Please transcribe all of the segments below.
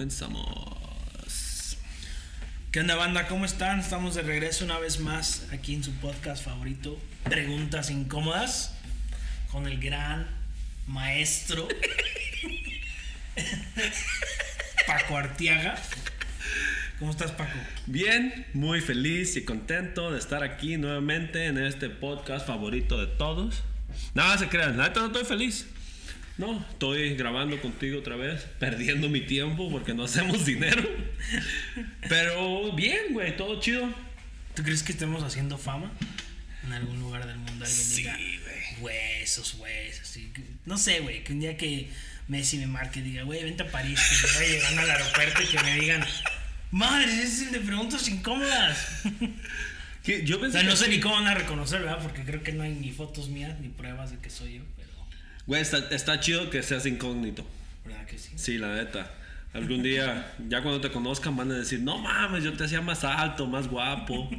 Comenzamos. ¿Qué onda banda? ¿Cómo están? Estamos de regreso una vez más aquí en su podcast favorito, Preguntas Incómodas, con el gran maestro Paco Artiaga. ¿Cómo estás Paco? Bien, muy feliz y contento de estar aquí nuevamente en este podcast favorito de todos. Nada se crean, nada, no estoy feliz. No, estoy grabando contigo otra vez, perdiendo mi tiempo porque no hacemos dinero. Pero bien, güey, todo chido. ¿Tú crees que estemos haciendo fama en algún lugar del mundo? Alguien Sí, güey. Huesos, huesos. No sé, güey, que un día que Messi me marque y diga, güey, vente a París, que me vaya llegando al aeropuerto y que me digan, madre, ese es el de preguntas incómodas. Yo O pensé sea, no sé ni cómo van a reconocer, ¿verdad? Porque creo que no hay ni fotos mías ni pruebas de que soy yo. Güey, está, está chido que seas incógnito. ¿Verdad que sí? Sí, la neta. Algún día, ya cuando te conozcan, van a decir, no mames, yo te hacía más alto, más guapo,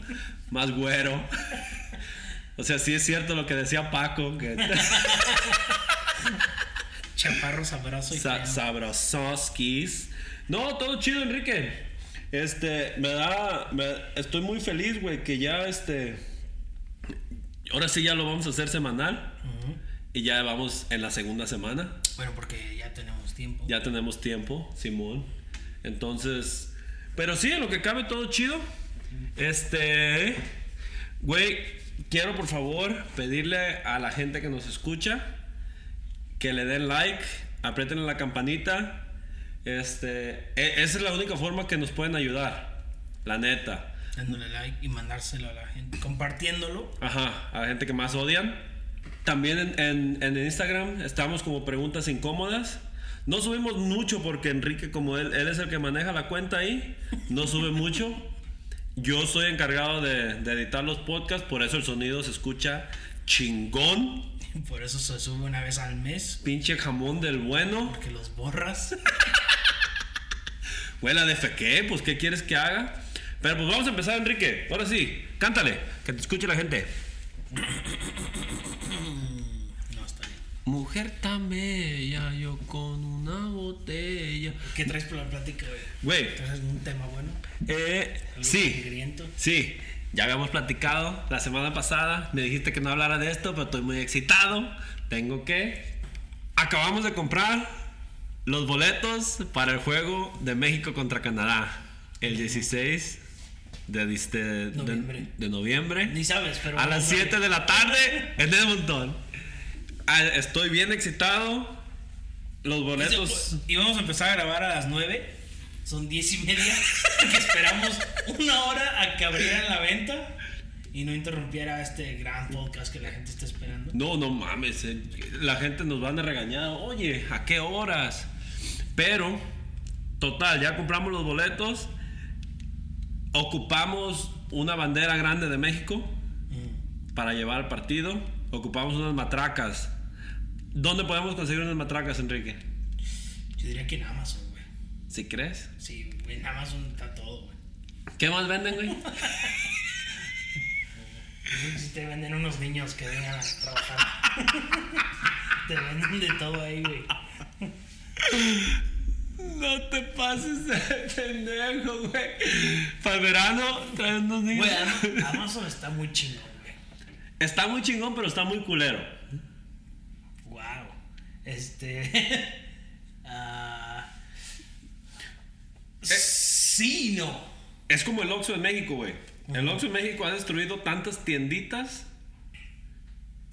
más güero. O sea, sí es cierto lo que decía Paco, que Chaparro sabroso y sa feo. sabrososkis. No, todo chido, Enrique. Este, me da, me- estoy muy feliz, güey, que ya este, ahora sí ya lo vamos a hacer semanal Ujú. Y ya vamos en la segunda semana. Bueno, porque ya tenemos tiempo. Ya tenemos tiempo, Simón. Entonces, pero sí, en lo que cabe todo chido. Este, güey, quiero por favor pedirle a la gente que nos escucha que le den like, aprieten la campanita. Este, e- esa es la única forma que nos pueden ayudar, la neta. Dándole like y mandárselo a la gente. Compartiéndolo. Ajá, a la gente que más odian. También en, en- en Instagram estamos como preguntas incómodas. No subimos mucho porque Enrique, como él, él es el que maneja la cuenta ahí, no sube mucho. Yo soy encargado de, de editar los podcasts, por eso el sonido se escucha chingón. Por eso se sube una vez al mes. Pinche jamón del bueno. Porque los borras. Huela de feque, pues ¿qué quieres que haga? Pero pues vamos a empezar, Enrique. Ahora sí, cántale, que te escuche la gente. Mujer tan bella, yo con una botella. ¿Qué traes por la plática, güey? Güey, ¿Traes un tema bueno? eh, ¿Algo sí, sangriento? sí, ya habíamos platicado la semana pasada. Me dijiste que no hablara de esto, pero estoy muy excitado. Tengo que. Acabamos de comprar los boletos para el juego de México contra Canadá el 16 de, de- de- Noviembre. de noviembre. Ni sabes, pero. A las 7 de la tarde en Edmonton. Ah, Estoy bien excitado. Los boletos. Y vamos a empezar a grabar a las 9. Son 10 y media. Esperamos una hora a que abrieran la venta y no interrumpiera este gran podcast que la gente está esperando. No, no mames. eh, La gente nos van a regañar. Oye, ¿a qué horas? Pero, total, ya compramos los boletos. Ocupamos una bandera grande de México Mm. para llevar al partido. Ocupamos unas matracas. ¿Dónde podemos conseguir unas matracas, Enrique? Yo diría que en Amazon, güey. ¿Si crees? Sí, en Amazon está todo, güey. ¿Qué más venden, güey? Si te venden unos niños que vengan a trabajar. te venden de todo ahí, güey. No te pases de pendejo, güey. Para el verano traen unos niños. Güey, Am- Amazon está muy chingón, güey. Está muy chingón, pero está muy culero. Este. ah, sí, y no. Es como el Oxxo en México, güey. El Oxxo en México ha destruido tantas tienditas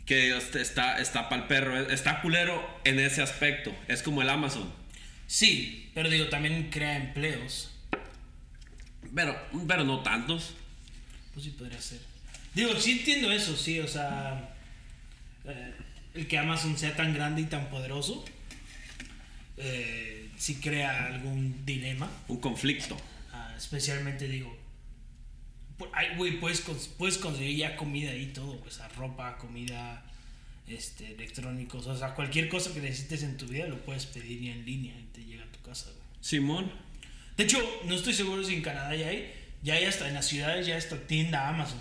que este, está, está pa'l perro. Está culero en ese aspecto. Es como el Amazon. Sí, pero digo, también crea empleos. Pero, pero no tantos. Pues sí podría ser. Digo, sí entiendo eso, sí, o sea. eh, el que Amazon sea tan grande y tan poderoso. Eh, sí crea algún dilema. Un conflicto. Ah, especialmente digo. ay, Güey, puedes, puedes conseguir ya comida y todo, pues, ropa, comida, este, electrónicos, o sea, cualquier cosa que necesites en tu vida lo puedes pedir ya en línea y te llega a tu casa, güey. Simón. De hecho, no estoy seguro si en Canadá ya hay, ya hay hasta en las ciudades ya esta tienda Amazon.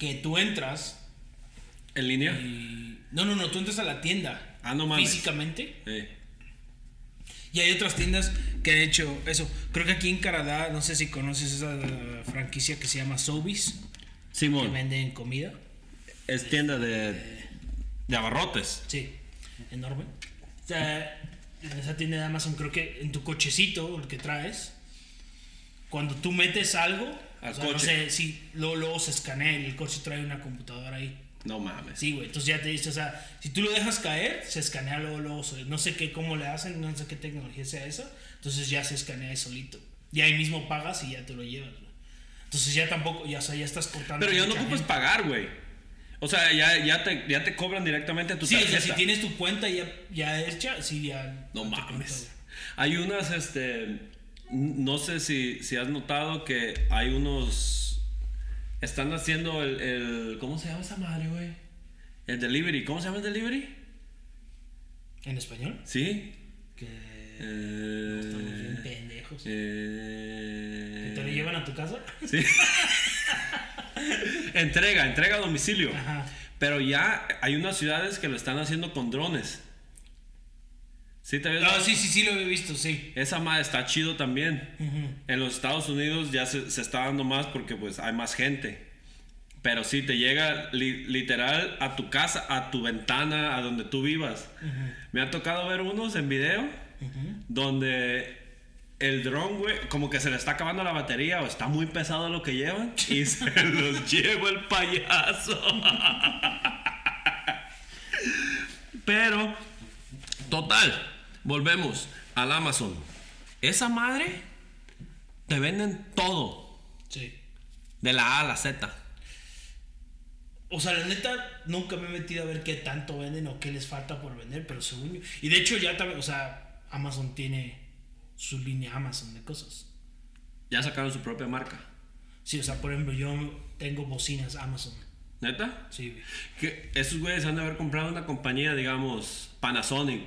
Que tú entras ¿En línea? y... No, no, no, tú entras a la tienda Ah, no mames. físicamente Eh. y hay otras tiendas que de hecho, eso, creo que aquí en Canadá, no sé si conoces esa franquicia que se llama que Simón, venden comida. es tienda de, de abarrotes. Sí, enorme. O sea, en esa tienda de Amazon creo que en tu cochecito, el que traes, cuando tú metes algo, Al o sea, no sé, si luego, luego se escanea y el coche trae una computadora ahí. No mames. Sí, güey, entonces ya te dice, o sea, si tú lo dejas caer, se escanea luego, luego, no sé qué, cómo le hacen, no sé qué tecnología sea esa, entonces ya se escanea ahí solito. Y ahí mismo pagas y ya te lo llevas, güey. Entonces ya tampoco, ya, o sea, ya estás cortando. Pero ya no ocupas gente. pagar, güey. O sea, ya, ya, te, ya te cobran directamente a tu Sí, o tarjeta. sea, si tienes tu cuenta ya, ya hecha, sí, ya. No cuenta, mames. güey. Hay unas, este. No sé si, si has notado que hay unos. Están haciendo el, el- ¿Cómo se llama esa madre, güey? El delivery. ¿Cómo se llama el delivery? ¿En español? ¿Sí? Que Eh, estamos bien pendejos. eh, ¿Que te lo llevan a tu casa? Sí. entrega, entrega a domicilio. Ajá. Pero ya hay unas ciudades que lo están haciendo con drones. ¿Sí te habías No, dado- sí, sí, sí lo he visto, sí. Esa madre está chido también. En los Estados Unidos ya se, se está dando más porque pues hay más gente. Pero sí, te llega li- literal a tu casa, a tu ventana, a donde tú vivas. Me ha tocado ver unos en video donde el dron, güey, como que se le está acabando la batería o está muy pesado lo que llevan y se los lleva el payaso. Pero, total, volvemos al Amazon. Esa madre te venden todo, Sí. de la A a la Z. O sea, la neta, nunca me he metido a ver qué tanto venden o qué les falta por vender, pero según yo. Y de hecho, ya también, o sea, Amazon tiene su línea Amazon de cosas. Ya sacaron su propia marca. Sí, o sea, por ejemplo, yo tengo bocinas Amazon. ¿Neta? Sí, güey. Que esos güeyes han de haber comprado una compañía, digamos, Panasonic,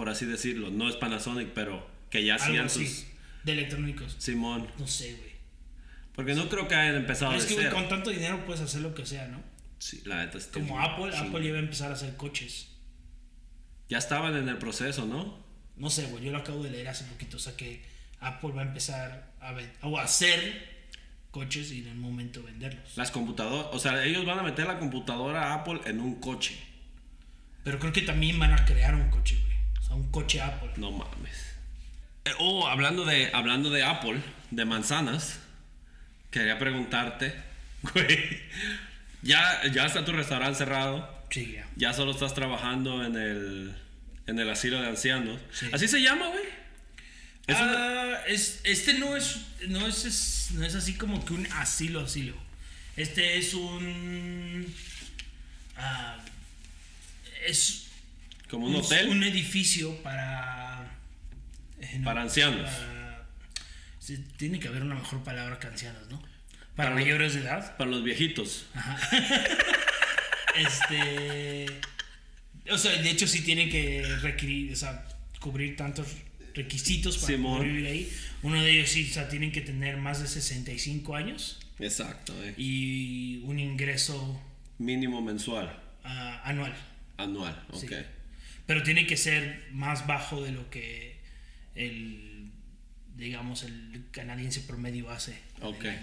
por así decirlo. No es Panasonic, pero que ya Algo hacían así. sus... De electrónicos. Simón. No sé, güey. Porque no creo que hayan empezado es de que, güey, cero. con tanto dinero puedes hacer lo que sea, ¿no? Sí, la neta está Como muy Apple, chingón. Apple ya va a empezar a hacer coches. Ya estaban en el proceso, ¿no? No sé, güey, yo lo acabo de leer hace poquito. O sea que Apple va a empezar a, ven- o a hacer coches y en un momento venderlos. Las computadoras, o sea, ellos van a meter la computadora Apple en un coche. Pero creo que también van a crear un coche, güey. Sea, un coche Apple. No mames. Eh, oh, hablando de, hablando de Apple, de manzanas, quería preguntarte, güey, ya, ya está tu restaurante cerrado, Sí, ya. ya solo estás trabajando en el, en el asilo de ancianos. Sí. ¿Así se llama, güey? Es una- Ah, es, este no es, no es, es- no es así como que un asilo, asilo. Este es un... ah, es como un hotel Un edificio para... eh, no, para ancianos. para- sí, tiene que haber una mejor palabra que ancianos, ¿no? Para, Para- mayores de edad. Para los viejitos. Este. O sea, de hecho, sí tienen que requerir, o sea, cubrir tantos requisitos para Simón. poder vivir ahí. Uno de ellos sí, o sea, tienen que tener más de 65 años Exacto, eh. y un ingreso Mínimo mensual, anual. anual, ok. Sí. Pero tiene que ser más bajo de lo que el, digamos, el canadiense promedio hace. Ok. güey.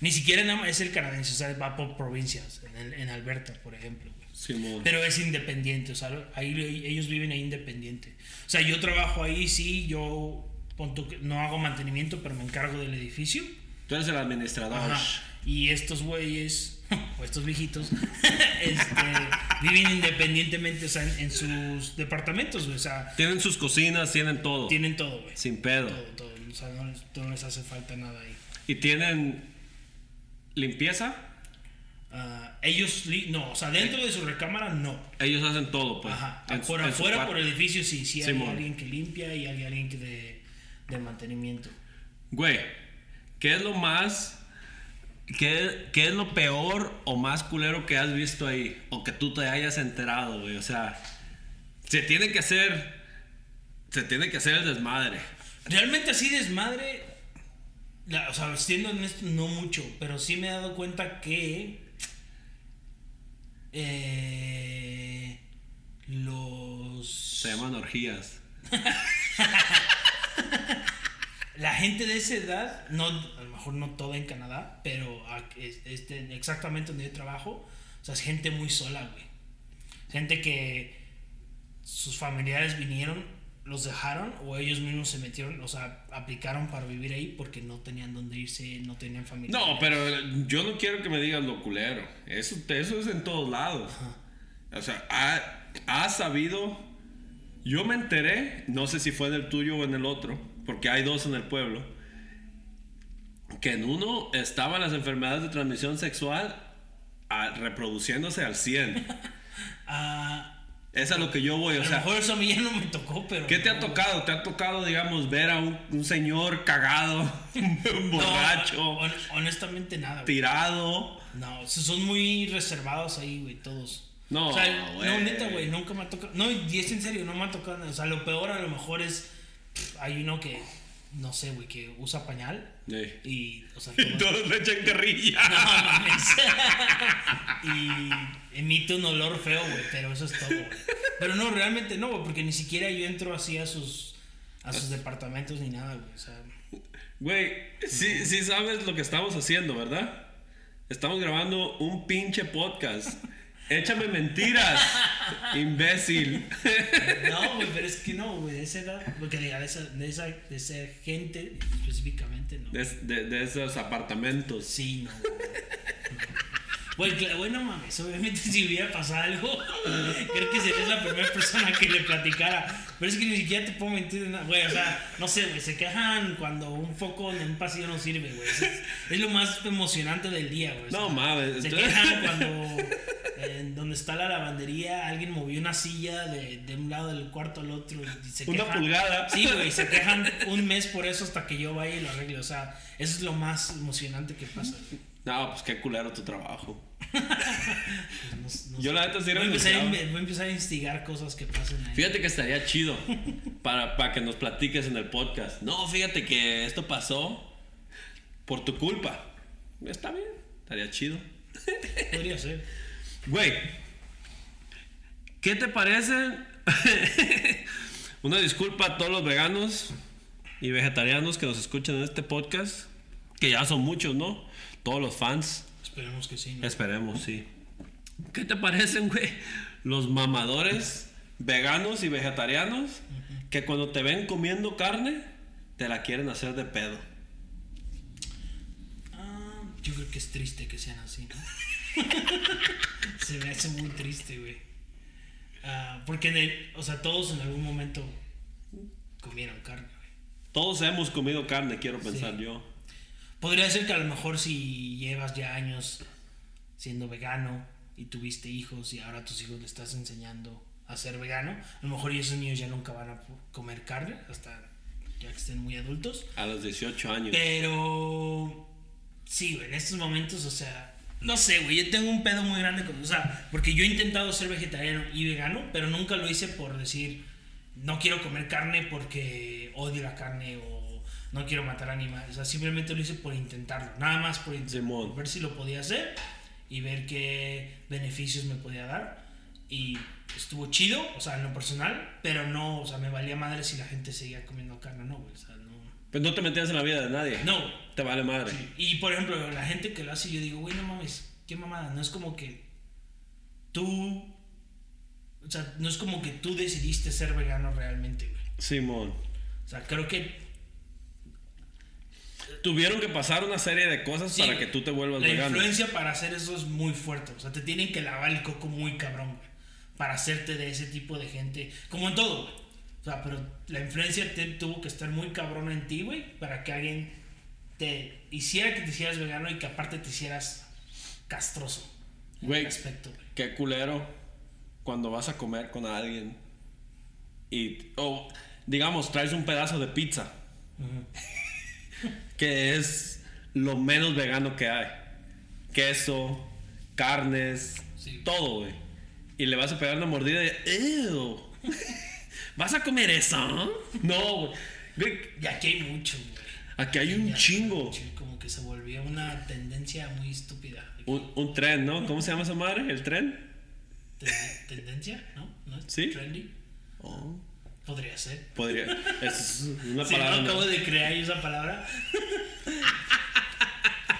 Ni siquiera es el canadiense, o sea, va por provincias, en, el- en Alberta, por ejemplo. güey. Simón. Pero es independiente, o sea, ahí ellos viven ahí independiente. O sea, yo trabajo ahí, sí, yo no hago mantenimiento, pero me encargo del edificio. Tú eres el administrador. Ajá. Y estos güeyes, o estos viejitos, este, viven independientemente, o sea, en, en sus departamentos, güey. O sea, Tienen sus cocinas, tienen todo. tienen todo, güey. Sin pedo. Todo, todo. O sea, no les, no les hace falta nada ahí. ¿Y tienen limpieza? Ah, ellos, no, o sea, dentro de su recámara, no. Ellos hacen todo, pues. Ajá. En por en afuera, por el edificio, sí, sí hay Simón. alguien que limpia y hay alguien que de, de mantenimiento. Güey, ¿qué es lo más. Qué, qué es lo peor o más culero que has visto ahí? O que tú te hayas enterado, güey. O sea, se tiene que hacer. Se tiene que hacer el desmadre. Realmente así desmadre, la- o sea, siendo honesto, no mucho, pero sí me he dado cuenta que eh, los... Se llaman orgías. la gente de esa edad, no, a lo mejor no toda en Canadá, pero este, exactamente donde yo trabajo, o sea, es gente muy sola, güey. Gente que sus familiares vinieron, los dejaron o ellos mismos se metieron, o sea, aplicaron para vivir ahí porque no tenían dónde irse, no tenían familia. No, pero yo no quiero que me digas lo culero. Eso, eso es en todos lados. O sea, ha, ha sabido. Yo me enteré, no sé si fue en el tuyo o en el otro, porque hay dos en el pueblo, que en uno estaban las enfermedades de transmisión sexual ah, reproduciéndose al 100. Ah, Es a lo que yo voy, a o lo sea. mejor eso a mí ya no me tocó, pero... ¿Qué te ha no, tocado? ¿Te ha tocado, digamos, ver a un, un señor cagado, un no, borracho, hon- honestamente nada, güey. tirado? No, so- son muy reservados ahí, güey, todos. No, o sea, güey. no, neta, güey, nunca me ha tocado. No, y es en serio, no me ha tocado. nada. O sea, lo peor a lo mejor es. Hay uno que, no sé, güey, que usa pañal. Sí. Y, o sea, Y todo- todos le echan carrilla. No mames. y emite un olor feo, güey, pero eso es todo, güey. Pero no, realmente no, güey, porque ni siquiera yo entro así a sus, a sus departamentos ni nada, güey. O sea, Güey, sí, sí sabes lo que estamos haciendo, ¿verdad? Estamos grabando un pinche podcast. Échame mentiras, imbécil. no, güey, pero es que no, güey, de esa edad, porque de esa, de esa, de esa gente específicamente, no. De, de- de esos apartamentos. Sí, no, güey. Güey, cla- güey, no mames, obviamente si hubiera pasado algo, creo que serías la primera persona que le platicara. Pero es que ni siquiera te puedo mentir de nada, güey, o sea, no sé, güey, se quejan cuando un foco en un pasillo no sirve, güey. Es, es lo más emocionante del día, güey. o No mames, Se quejan cuando en donde está la lavandería alguien movió una silla de, de un lado del cuarto al otro y se Una quejan. pulgada. Sí, güey, se quejan un mes por eso hasta que yo vaya y lo arregle. O sea, eso es lo más emocionante que pasa. güey. No, pues qué culero tu trabajo. Pues no- no Yo sé. la neta sí voy voy a empezar a instigar cosas que pasen ahí. Fíjate que estaría chido para, para que nos platiques en el podcast. No, fíjate que esto pasó por tu culpa. Está bien, estaría chido. Podría ser. Güey, ¿qué te parece? Una disculpa a todos los veganos y vegetarianos que nos escuchan en este podcast, que ya son muchos, ¿no? Todos los fans. Esperemos que sí. ¿no? Esperemos, sí. ¿Qué te parecen, güey? Los mamadores veganos y vegetarianos que cuando te ven comiendo carne, te la quieren hacer de pedo. Ah, yo creo que es triste que sean así, ¿no? Se me hace muy triste, güey. Ah, porque, en el- o sea, todos en algún momento comieron carne, güey. Todos hemos comido carne, quiero pensar Sí. yo. Podría ser que a lo mejor si llevas ya años siendo vegano y tuviste hijos y ahora a tus hijos le estás enseñando a ser vegano, a lo mejor esos niños ya nunca van a comer carne hasta ya que estén muy adultos. A los 18 años. Pero sí, en estos momentos, o sea, no sé, güey, yo tengo un pedo muy grande con, o sea, porque yo he intentado ser vegetariano y vegano, pero nunca lo hice por decir no quiero comer carne porque odio la carne o no quiero matar animales, o sea, simplemente lo hice por intentarlo, nada más por intentarlo, ver si lo podía hacer y ver qué beneficios me podía dar y estuvo chido, o sea, en lo personal, pero no, o sea, me valía madre si la gente seguía comiendo carne, no, güey, o sea, no. Pues no te metías en la vida de nadie. No. Te vale madre. Y por ejemplo, la gente que lo hace, yo digo, güey, no mames, qué mamada. No es como que tú. O sea, no es como que tú decidiste ser vegano realmente, güey. Simón. O sea, creo que. Tuvieron que pasar una serie de cosas sí, para que tú te vuelvas La vegano. influencia para hacer eso es muy fuerte. O sea, te tienen que lavar el coco muy cabrón, güey. Para hacerte de ese tipo de gente. Como en todo, güey. O sea, pero la influencia te, tuvo que estar muy cabrón en ti, güey. Para que alguien te hiciera que te hicieras vegano y que aparte te hicieras castroso. Güey. ese aspecto, güey. Qué culero cuando vas a comer con alguien y, o digamos, traes un pedazo de pizza, que es lo menos vegano que hay. Queso, carnes, Sí. todo, güey. Y le vas a pegar una mordida de, "Ew, ¿Vas a comer eso? No, güey. Y aquí hay mucho, güey. Aquí hay un chingo. Como que se volvió una tendencia muy estúpida. Un, un tren, ¿no? ¿Cómo se llama esa madre? ¿El tren? Ten- ¿Tendencia? ¿No? ¿No es Sí. trendy? Oh. Podría ser. Podría. Es una Si no palabra. acabo no. de crear esa palabra.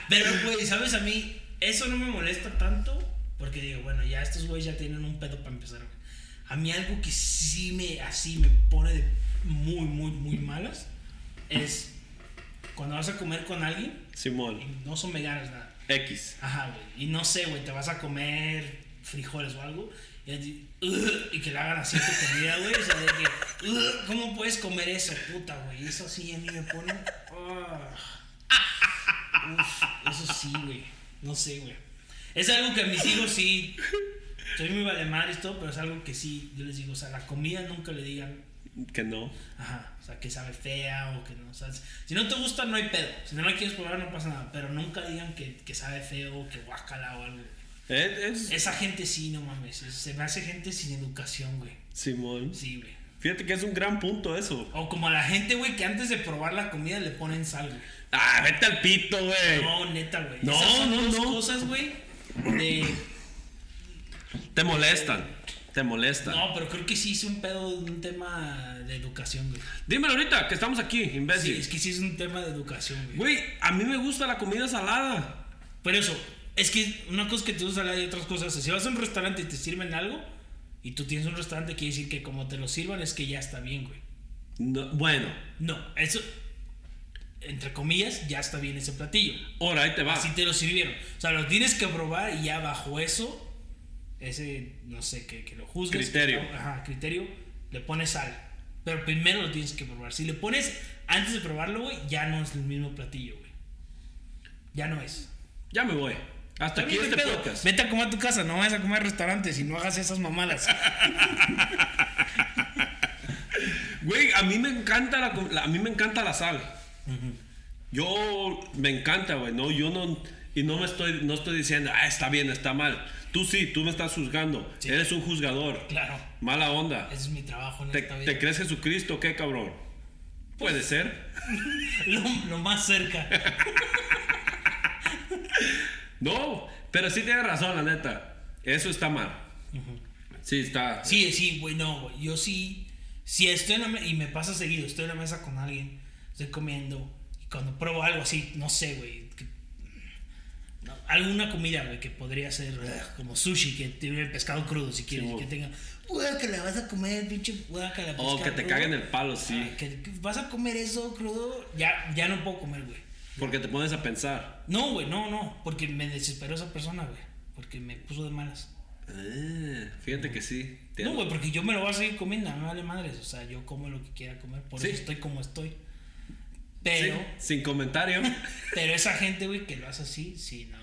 Pero, güey, ¿sabes? A mí eso no me molesta tanto. Porque digo, bueno, ya estos güeyes ya tienen un pedo para empezar. güey. A mí algo que sí me, así me pone de muy, muy, muy malas es cuando vas a comer con alguien Simón. y no son veganos, nada. X. Ajá, güey. Y no sé, güey, te vas a comer frijoles o algo. Y, así, "Ugh", y que le hagan así tu comida, güey. O sea, de que, "Ugh, ¿cómo puedes comer eso, puta, güey? Eso sí a mí me pone. Uf, eso sí, güey. No sé, güey. Es algo que a mis hijos sí. Soy muy valemar y todo, pero es algo que sí. Yo les digo, o sea, la comida nunca le digan. Que no. Ajá, o sea, que sabe fea o que no. O sea, si no te gusta, no hay pedo. Si no la quieres probar, no pasa nada. Pero nunca digan que, que sabe feo, que guácala o algo. Es, es- Esa gente sí, no mames. es- Se me hace gente sin educación, güey. Simón. Sí, güey. Fíjate que es un gran punto eso. O como a la gente, güey, que antes de probar la comida le ponen sal, güey. Ah, vete al pito, güey. No, neta, güey. No, Esas son no, dos no. cosas, güey. De. Te molestan. Te molestan. No, pero creo que sí es un pedo, un tema de educación, güey. Dímelo ahorita, que estamos aquí, Sí, imbécil. es que sí es un tema de educación, güey. Güey, a mí me gusta la comida salada. Por eso, es que una cosa que te gusta y otras cosas. Si vas a un restaurante y te sirven algo, y tú tienes un restaurante, quiere decir que como te lo sirvan es que ya está bien, güey. No, bueno, No, eso, entre comillas, ya está bien ese platillo. ahora ahí te va. Así te lo sirvieron. O sea, lo tienes que probar y ya bajo eso, ese, no sé, que, que lo juzgues. Criterio. Ajá, criterio, le pones sal. Pero primero lo tienes que probar. Si le pones antes de probarlo, güey, ya no es el mismo platillo, güey. Ya no es. Ya me voy. Hasta aquí este ¿qué pedo? podcast. Vete a comer a tu casa, no vayas a comer a restaurantes y no hagas esas mamadas. Güey, a mí me encanta la, a mí me encanta la sal. Yo me encanta, güey, no, yo no y no me estoy no estoy diciendo, "Ah, está bien, está mal." Tú sí, tú me estás juzgando. Sí. Eres un juzgador. claro, Mala onda. ese es mi trabajo en ¿Te, esta vida. te crees Jesucristo o qué, cabrón? Puede ser. Lo, lo más cerca. No, pero sí tienes razón, la neta. Eso está mal. Sí, está. Sí, sí, güey, no, güey. Yo sí, si estoy en la mesa, y me pasa seguido, estoy en la mesa con alguien, estoy comiendo, y cuando pruebo algo así, no sé, güey. que- no, alguna comida, güey, que podría ser ugh, como sushi, que tiene el pescado crudo, si quieres, Sí, que tenga, guácala, vas a comer, pinche, guácala, O pescado que te crudo". caguen el palo, sí. Ah, que, que vas a comer eso crudo, ya, ya no puedo comer, güey. Porque te pones a pensar. No, güey, no, no, porque me desesperó esa persona, güey, porque me puso de malas. Ah, fíjate que sí. No, güey, porque yo me lo voy a seguir comiendo, no me vale madres. O sea, yo como lo que quiera comer, por Sí. eso estoy como estoy. Sí, Pero, sin comentario. pero esa gente, güey, que lo hace así, sí, no.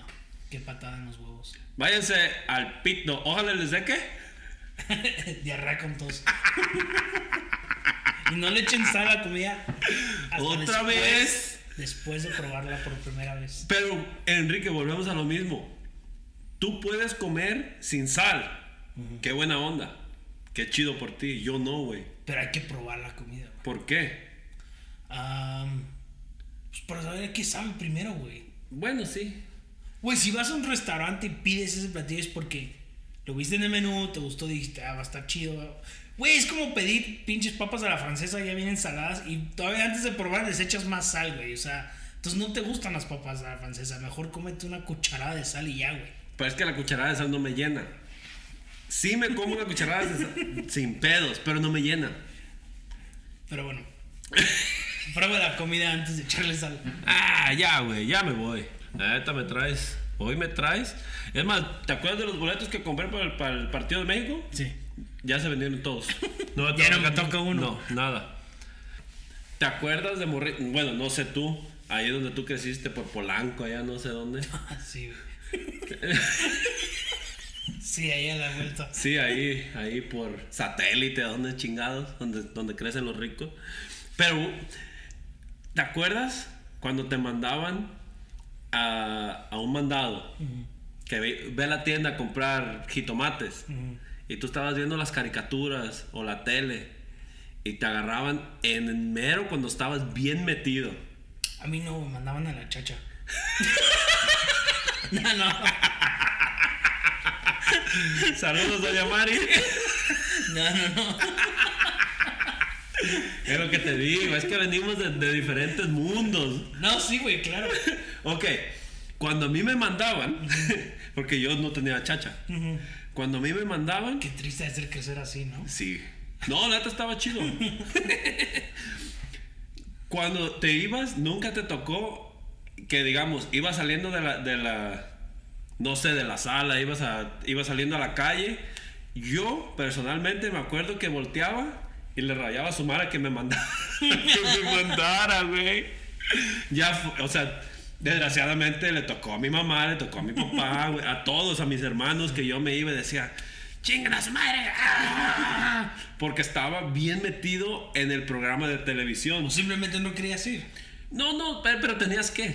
Qué patada en los huevos. Váyanse al pito. Ojalá les dé qué. Diarrea con tos. y no le echen sal a la comida. hasta Otra vez. Después de probarla por primera vez. Pero, Enrique, volvemos a lo mismo. Tú puedes comer sin sal. Qué buena onda. Qué chido por ti. Yo no, güey. Pero hay que probar la comida, güey. ¿Por qué? Pues para saber qué sabe primero, güey. Bueno, sí. Güey, si vas a un restaurante y pides ese platillo es porque lo viste en el menú, te gustó, dijiste, ah, va a estar chido. Güey, es como pedir pinches papas a la francesa ya vienen saladas y todavía antes de probar les echas más sal, güey. O sea, entonces no te gustan las papas a la francesa. Mejor cómete una cucharada de sal y ya, güey. Pero es que la cucharada de sal no me llena. Sí me como una cucharada de sal sin pedos, pero no me llena. Pero bueno, prueba la comida antes de echarle sal. Ah, ya, güey, ya me voy. Neta me traes. Hoy me traes. Es más, ¿te acuerdas de los boletos que compré para el, para el partido de México? Sí. Ya se vendieron todos. No, Ya no me toca uno. No, nada. ¿Te acuerdas de Morri? Bueno, no sé tú. Ahí donde tú creciste, por Polanco, allá no sé dónde. sí, güey. Sí, ahí a la vuelta. Sí, ahí, ahí por satélite, donde chingados, donde, donde crecen los ricos. Pero, ¿te acuerdas cuando te mandaban a, a un mandado? Que ve, ve a la tienda a comprar jitomates. Y tú estabas viendo las caricaturas o la tele. Y te agarraban en mero cuando estabas bien metido. A mí no me mandaban a la chacha. no, no. Saludos, doña Mari. No, no, no. Es lo que te digo, es que venimos de, de diferentes mundos. No, sí, güey, claro. Ok, cuando a mí me mandaban, porque yo no tenía chacha, cuando a mí me mandaban, Qué triste de ser crecer así, ¿no? sí. No, la neta estaba chido. Cuando te ibas, nunca te tocó que, digamos, ibas saliendo de la, de la no sé, de la sala, ibas, a, ibas saliendo a la calle. Yo, personalmente, me acuerdo que volteaba y le rayaba a su madre que me mandara, que me mandara, güey. Ya, o sea, desgraciadamente le tocó a mi mamá, le tocó a mi papá, a todos, a mis hermanos, que yo me iba y decía, chingan a su madre. ¡ah!", Porque estaba bien metido en el programa de televisión. O simplemente no querías ir. No, no, pero, tenías que.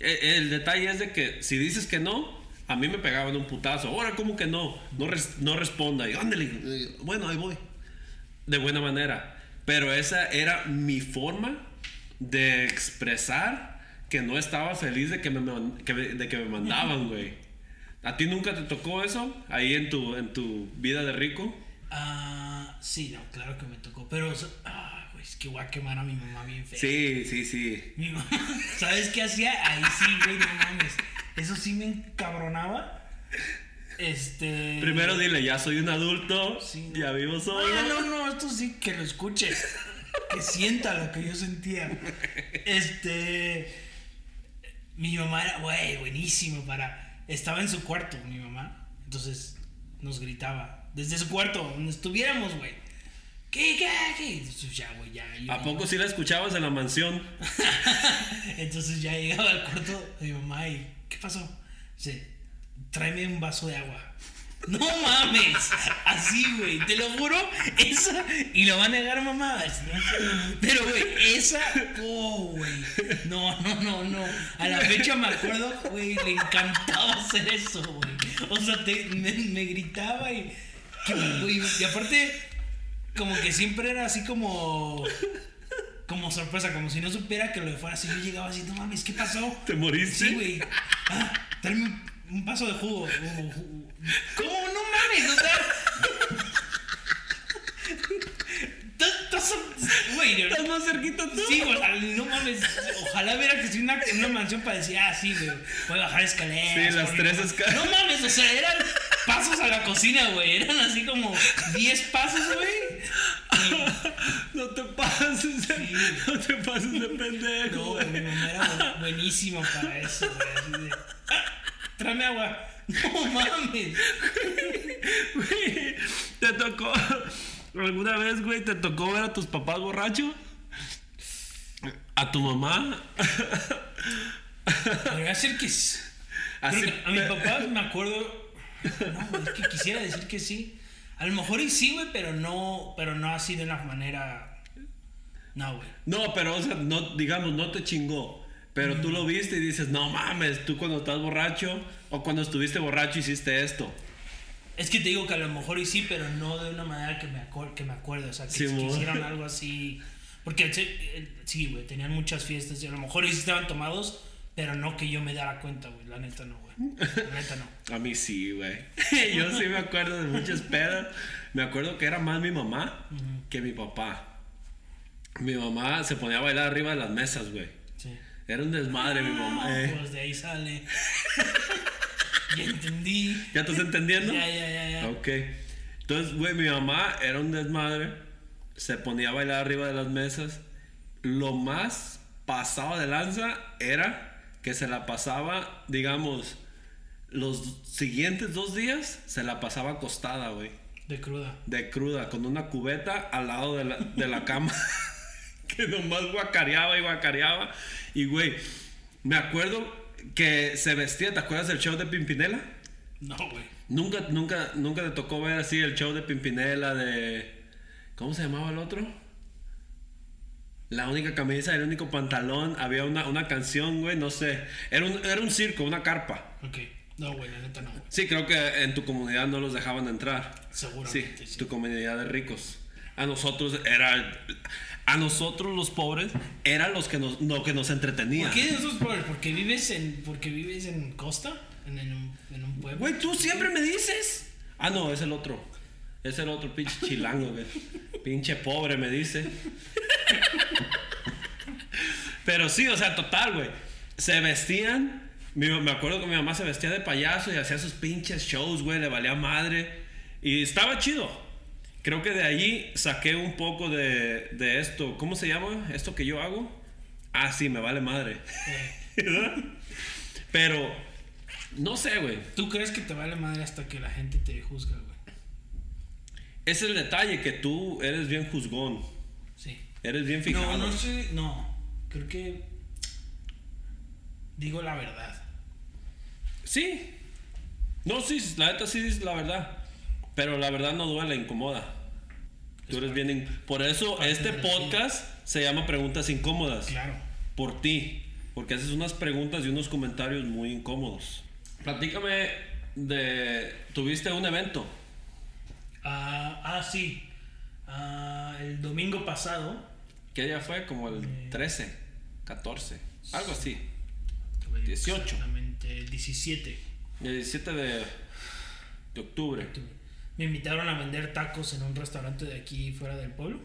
E- El, detalle es de que si dices que no, a mí me pegaban un putazo. Ahora, ¿cómo que no? No, res- no responda. Y ándale. Bueno, ahí voy. De buena manera. Pero esa era mi forma de expresar que no estaba feliz de que me, man- que me- de que me mandaban, güey. ¿A ti nunca te tocó eso? Ahí en tu, en tu vida de rico. Ah, sí, no, claro que me tocó. Pero, ah, güey, es que voy a quemar a mi mamá bien feo. Sí, sí, sí. Mi mamá, ¿sabes qué hacía? Ahí sí, güey, no mames. Eso sí me encabronaba. Este. Primero dile, ya soy un adulto, Sí. ya vivo solo. No, no, no, esto sí que lo escuche. Que sienta lo que yo sentía. Este. Mi mamá era, güey, buenísimo para. Estaba en su cuarto, mi mamá. Entonces nos gritaba. Desde su cuarto, donde estuviéramos, güey. ¿Qué, qué, qué? Entonces ya, güey, ya. ¿A poco mamá. sí la escuchabas en la mansión? Entonces ya llegaba al cuarto de mi mamá y. ¿Qué pasó? Dice, tráeme un vaso de agua. No mames, así, güey, te lo juro, esa, y lo va a negar mamá, así, ¿no? pero, güey, esa, oh, güey, no, no, no, no, a la fecha me acuerdo, güey, le encantaba hacer eso, güey, o sea, te- me, me gritaba y, güey, y aparte, como que siempre era así como, como sorpresa, como si no supiera que lo de fuera, así yo llegaba así, no mames, ¿qué pasó? ¿Te moriste? Sí, güey. Ah, tráeme un, vaso de jugo. ¿Cómo? No mames, o sea. Estás- estás- Güey, de- ¿Estás más cerquita tú? Sí, o sea, no mames. Ojalá viera que soy una, una mansión para decir, ah, sí, güey. Voy a bajar escaleras. Sí, las por- tres escaleras. No mames, o sea, eran pasos a la cocina, güey. Eran así como 10 pasos, güey. No te pases, no te pases de pendejo. No, güey. mi mamá era bu- buenísima para eso, güey. Así de, "Ah, tráeme agua. No mames. Güey, ¿Te tocó alguna vez, güey, te tocó ver a tus papás borrachos? ¿A tu mamá? Podría ser que a mi pe- papá me acuerdo. No, güey, es que quisiera decir que sí. A lo mejor y sí, güey, pero no, pero no así de una manera. No, güey. No, pero, o sea, no, digamos, no te chingó. Pero tú lo viste y dices, no mames, tú cuando estás borracho o cuando estuviste borracho hiciste esto. Es que te digo que a lo mejor y sí, pero no de una manera que me, acuer que me acuerde. O sea, que, Sí, mo. hicieron algo así. Porque eh, sí, güey, tenían muchas fiestas y a lo mejor y sí estaban tomados, pero no que yo me diera cuenta, güey. La neta no, güey. La neta no. A mí sí, güey. Yo sí me acuerdo de muchas pedas. Me acuerdo que era más mi mamá que mi papá. Mi mamá se ponía a bailar arriba de las mesas, güey. Era un desmadre mi mamá. Ah, eh. Pues de ahí sale. ya entendí. ¿Ya estás entendiendo? Ya, ya, ya, ya. Ok. Entonces, güey, mi mamá era un desmadre. Se ponía a bailar arriba de las mesas. Lo más pasado de lanza era que se la pasaba, digamos, los siguientes dos días se la pasaba acostada, güey. De cruda. De cruda, con una cubeta al lado de la, de la cama. que nomás guacareaba y guacareaba. Y, güey, me acuerdo que se vestía, ¿te acuerdas del show de Pimpinela? No, güey. Nunca, nunca, nunca te tocó ver así el show de Pimpinela de. ¿Cómo se llamaba el otro? La única camisa, el único pantalón, había una, una canción, güey, no sé. Era un, era un circo, una carpa. Ok. No, güey, la neta no, güey. Sí, creo que en tu comunidad no los dejaban entrar. Sí, Seguramente, sí. tu comunidad de ricos. A nosotros era. A nosotros los pobres eran los que nos, lo que nos entretenía. ¿Por qué esos pobres? ¿Porque vives en, porque vives en costa? ¿En, en un, en un pueblo? Güey, tú siempre me dices. Ah, no, es el otro. Es el otro pinche chilango, güey. Pinche pobre, me dice. Pero sí, o sea, total, güey. Se vestían. me acuerdo que mi mamá se vestía de payaso y hacía sus pinches shows, güey. Le valía madre. Y estaba chido. Creo que de allí saqué un poco de, de esto. ¿Cómo se llama? ¿Esto que yo hago? Ah, sí, me vale madre. Pero, no sé, güey. ¿Tú crees que te vale madre hasta que la gente te juzga, güey? Ese es el detalle, que tú eres bien juzgón. Sí. Eres bien fijado. No, no sé, no. Creo que digo la verdad. Sí. No, sí, la neta sí es la verdad. Pero la verdad no duele, incomoda. Tú eres bien... Por eso este podcast se llama Preguntas Incómodas. Claro. Por ti. Porque haces unas preguntas y unos comentarios muy incómodos. Platícame de... ¿Tuviste un evento? Ah, ah, sí. Ah, el domingo pasado. ¿Qué día fue? Como el 13, 14, algo así. 18. Exactamente, el 17. El 17 de, de octubre. Me invitaron a vender tacos en un restaurante de aquí fuera del pueblo.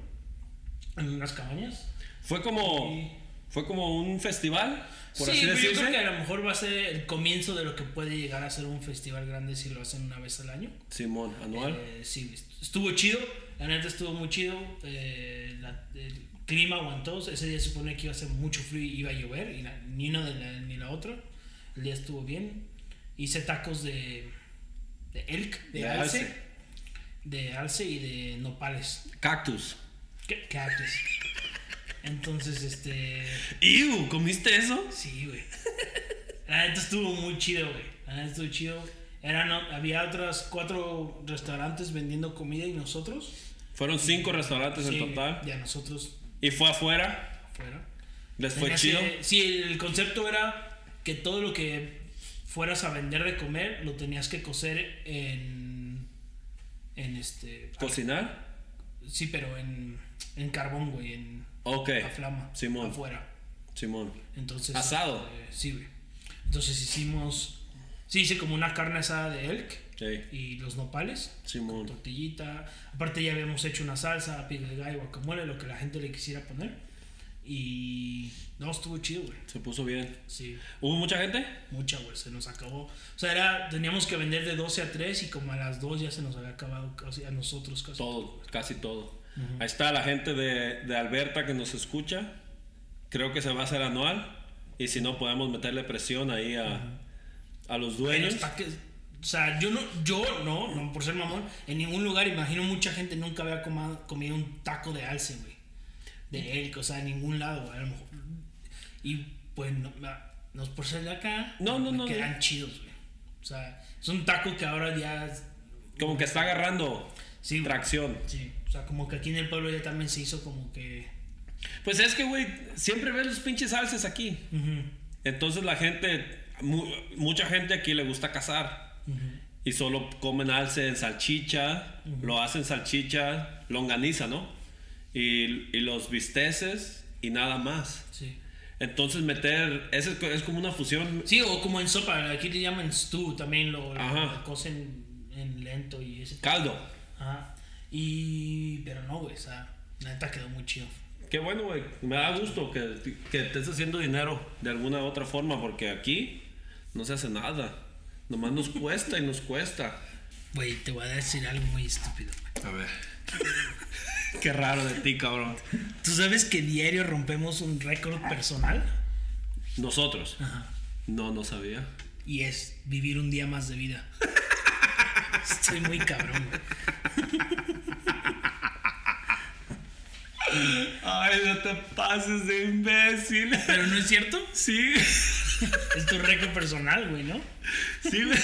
En unas cabañas. Fue como... Y- Fue como un festival, por sí, así pero yo decirse. creo que a lo mejor va a ser el comienzo de lo que puede llegar a ser un festival grande si lo hacen una vez al año. Simón, anual. Eh, sí, estuvo chido. La neta estuvo muy chido. eh, la- el clima aguantó. Ese día se supone que iba a hacer mucho frío y iba a llover. Y la- ni una de la- ni la otra. El día estuvo bien. Hice tacos de, de elk, de, De alce, alce. De alce y de nopales. Cactus. ¿Qué? Cactus. Entonces, este. ¡Iu! ¿Comiste eso? Sí, güey. La neta estuvo muy chido, güey. La neta estuvo chido. Eran, había otras cuatro restaurantes vendiendo comida y nosotros. Fueron cinco restaurantes Sí, en total. Ya nosotros Y fue afuera. afuera. Les fue chido. que- sí, el concepto era que todo lo que fueras a vender de comer lo tenías que cocer en. En este. ¿Cocinar? Sí, pero en, en carbón, güey. En Ok. a flama. Simón. Afuera. Simón. Entonces. Asado. este, sí, güey. Entonces hicimos. Sí, hice como una carne asada de elk Sí. y los nopales. Simón. Tortillita. Aparte, ya habíamos hecho una salsa, pico de gallo, guacamole, lo que la gente le quisiera poner. Y. No, estuvo chido, güey. Se puso bien. Sí, ¿Hubo mucha gente? mucha, güey. Se nos acabó. O sea, era, teníamos que vender de 12 a 3 y como a las 2 ya se nos había acabado casi a nosotros casi. Todo, casi todo. Ahí está la gente de, de Alberta que nos escucha. Creo que se va a hacer anual. Y si no, podemos meterle presión ahí a, a los dueños. que- o sea, yo no, yo no, no, por ser mamón, en ningún lugar, imagino mucha gente nunca había comado, comido un taco de alce, güey. De elk, o sea, en ningún lado, a lo mejor. Y pues, no, es por ser de acá, No, no, me no, quedan no. chidos, güey. O sea, es un taco que ahora ya. Como que está agarrando Sí, tracción. Sí, o sea, como que aquí en el pueblo ya también se hizo como que. Pues es que, güey, siempre ves los pinches alces aquí. Entonces la gente, mu- mucha gente aquí le gusta cazar. Y solo comen alce en salchicha, lo hacen salchicha, longaniza, ¿no? Y, y los bisteces y nada más. Sí. Entonces meter, es, es como una fusión. Sí, o como en sopa, aquí le llaman stew, también lo, lo- cocen en lento y ese Caldo. Ajá. Y. Pero no, güey, o sea, la neta quedó muy chido. Qué bueno, güey. Me da gusto que, que estés haciendo dinero de alguna u otra forma, porque aquí no se hace nada. Nomás nos cuesta y nos cuesta. Güey, te voy a decir algo muy estúpido. güey. A ver. Qué raro de ti, cabrón. ¿Tú sabes que diario rompemos un récord personal? Nosotros. Ajá. No, no sabía. Y es vivir un día más de vida. Estoy muy cabrón, güey. Ay, no te pases de imbécil. Pero no es cierto. Sí. Es tu récord personal, güey, ¿no? Sí, güey.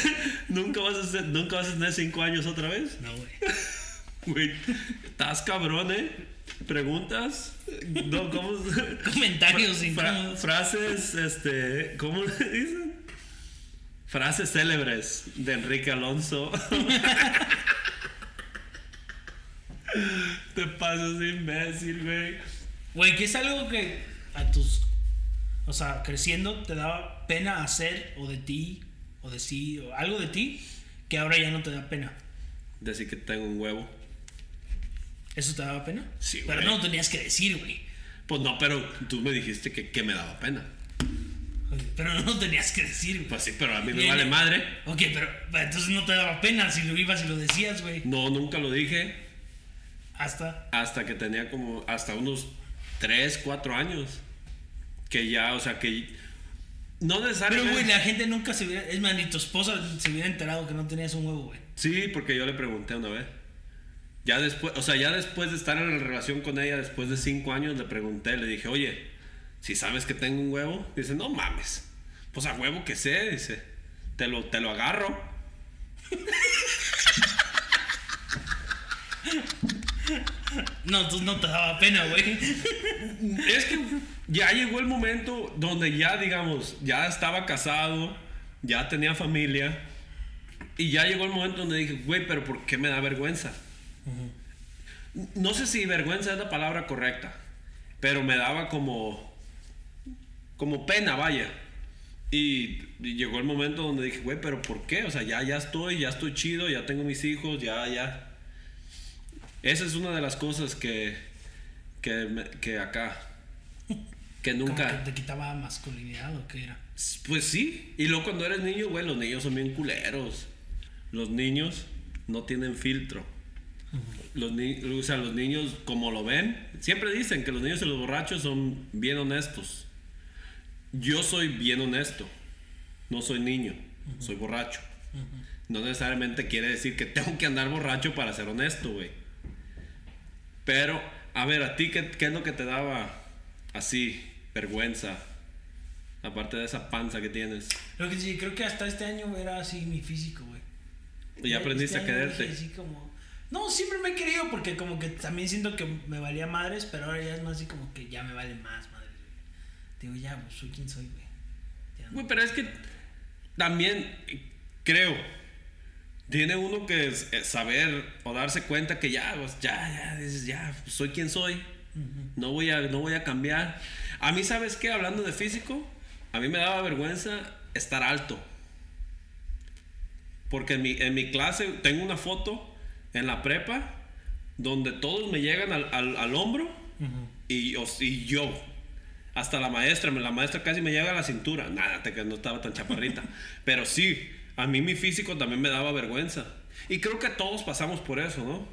¿Nunca vas, a hacer- ¿Nunca vas a tener cinco años otra vez? No, güey. Güey, estás cabrón, ¿eh? ¿Preguntas? No, ¿cómo? Comentarios Fra- frases, este, ¿cómo le dicen? Frases célebres de Enrique Alonso. Te pasas de imbécil, güey. Güey, que es algo que a tus. O sea, creciendo te daba pena hacer o de ti, o de sí, o algo de ti, que ahora ya no te da pena. Decir que tengo un huevo. ¿Eso te daba pena? Sí, Pero güey. no lo tenías que decir, güey. Pues no, pero tú me dijiste que, que me daba pena. Pero no lo tenías que decir, güey. Pues sí, pero a mí me Bien. vale madre. Ok, pero entonces no te daba pena si lo ibas y lo decías, güey. No, nunca lo dije Hasta. hasta que tenía como, hasta unos 3, 4 años. Que ya, o sea, que no Pero, necesariamente... güey, la gente nunca se hubiera. Es más, ni tu esposa se hubiera enterado que no tenías un huevo, güey. Sí, porque yo le pregunté una vez. Ya después, o sea, ya después de estar en relación con ella, después de 5 años, le pregunté, le dije, oye, si sabes que tengo un huevo, dice, no mames. Pues a huevo que sé, dice, te lo, te lo agarro. No, entonces no te daba pena, güey. Es que ya llegó el momento donde ya, digamos, ya estaba casado, ya tenía familia, y ya llegó el momento donde dije, güey, pero ¿por qué me da vergüenza? No sé si vergüenza es la palabra correcta, pero me daba como, como pena, vaya. Y, y llegó el momento donde dije, güey, pero ¿por qué? O sea, ya, ya estoy, ya estoy chido, ya tengo mis hijos, ya, ya. Esa es una de las cosas que, que, me- que acá, que nunca... que te quitaba masculinidad o qué era. Pues sí, y luego cuando eres niño, güey, los niños son bien culeros. Los niños no tienen filtro. Los ni- o sea, los niños, como lo ven, siempre dicen que los niños y los borrachos son bien honestos. Yo soy bien honesto. No soy niño, soy borracho. No necesariamente quiere decir que tengo que andar borracho para ser honesto, güey. Pero, a ver, ¿a ti qué, qué es lo que te daba así, vergüenza? Aparte de esa panza que tienes. Lo que sí, creo que hasta este año era así mi físico, güey. Y ya aprendiste Este a quererte. así como... No, siempre me he querido porque como que también siento que me valía madres, pero ahora ya es más así como que ya me vale más madres, güey. Digo, ya, pues soy quien soy, güey. No- Güey, pero es que también creo, tiene uno que eh, saber o darse cuenta que ya, pues, ya, ya, dices, ya, soy quien soy. No voy, a, no voy a cambiar. A mí, ¿sabes qué? Hablando de físico, a mí me daba vergüenza estar alto. Porque en mi, en mi clase tengo una foto en la prepa donde todos me llegan al, al- al hombro y, os- y yo. Hasta la maestra, la maestra casi me llega a la cintura. Nada, te que no estaba tan chaparrita. Pero sí, a mí mi físico también me daba vergüenza. Y creo que todos pasamos por eso, ¿no?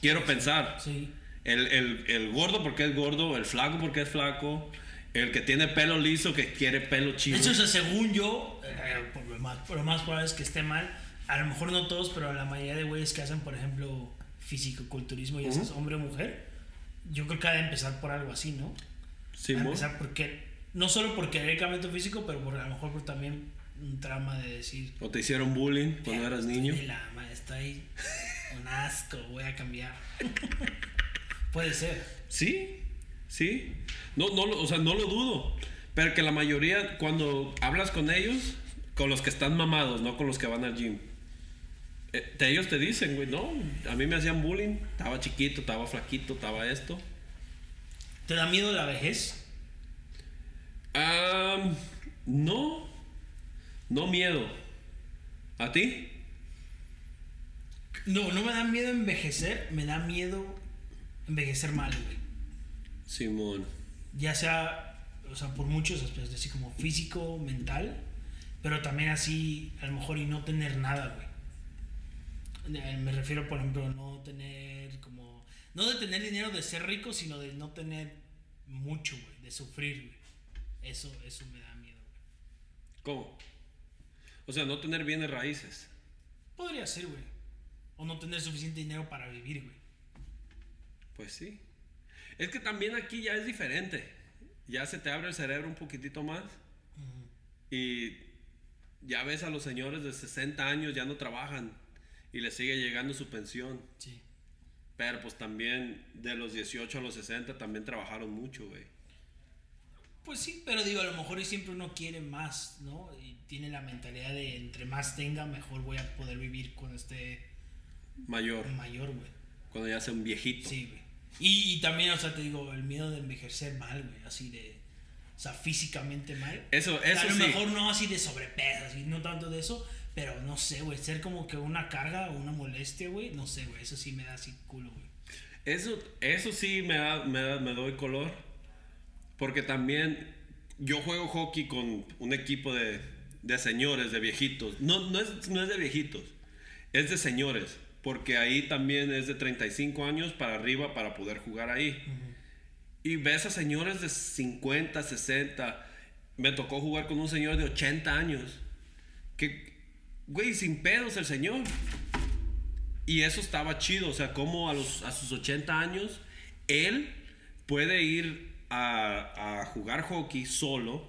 Quiero pensar. Sí. El, el- el gordo porque es gordo, el flaco porque es flaco, el que tiene pelo liso que quiere pelo chido. Eso, o sea, según yo, eh, por lo más, por lo más probable es que esté mal. A lo mejor no todos, pero la mayoría de güeyes que hacen, por ejemplo, físico-culturismo, ya seas hombre o mujer, yo creo que ha de empezar por algo así, ¿no? Sí, a empezar porque, no solo por querer tu físico, pero por, a lo mejor por también un trama de decir, O te hicieron bullying cuando eras niño. "Estoy de La maestra ahí, un asco, voy a cambiar. Puede ser. Sí, sí. No, no, o sea, no lo dudo. Pero que la mayoría, cuando hablas con ellos, con los que están mamados, no con los que van al gym, eh, te- ellos te dicen, güey, no, a mí me hacían bullying, estaba chiquito, estaba flaquito, estaba esto. ¿Te da miedo la vejez? Am, no, no miedo. ¿A ti? No, no me da miedo envejecer, me da miedo envejecer mal, güey. Simón. ya sea, o sea, por muchos aspectos, así como físico, mental, pero también así, a lo mejor, y no tener nada, güey. Eh, Me refiero, por ejemplo, a no tener como, no de tener dinero de ser rico, sino de no tener mucho, güey, de sufrir, güey. Eso, eso me da miedo, güey. ¿Cómo? O sea, no tener bienes raíces. Podría ser, güey. O no tener suficiente dinero para vivir, güey. Pues sí. Es que también aquí ya es diferente. Ya se te abre el cerebro un poquitito más. Y ya ves a los señores de 60 años ya no trabajan y les sigue llegando su pensión. Sí. Pero pues también de los 18 a los 60 también trabajaron mucho, güey. Pues sí, pero digo, a lo mejor y siempre uno quiere más, ¿no? Y tiene la mentalidad de entre más tenga, mejor voy a poder vivir cuando esté Mayor, mayor, güey. cuando ya sea un viejito. Sí, güey. Y, y también, o sea, te digo, el miedo de envejecer mal, güey, así de, o sea, físicamente mal. Eso, eso a lo sí. mejor no así de sobrepeso, así, no tanto de eso, pero no sé, güey, ser como que una carga o una molestia, güey, no sé, güey, eso sí me da así culo, güey. Eso, eso sí me, da- me, da- me doy color. Porque también yo juego hockey con un equipo de, de señores, de viejitos. No, no, es, no es de viejitos, es de señores. Porque ahí también es de 35 años para arriba para poder jugar ahí. Y ves a señores de 50, 60. Me tocó jugar con un señor de 80 años. Que, güey, sin pedos el señor. Y eso estaba chido, o sea, como a, los, a sus 80 años, él puede ir a, a jugar hockey solo,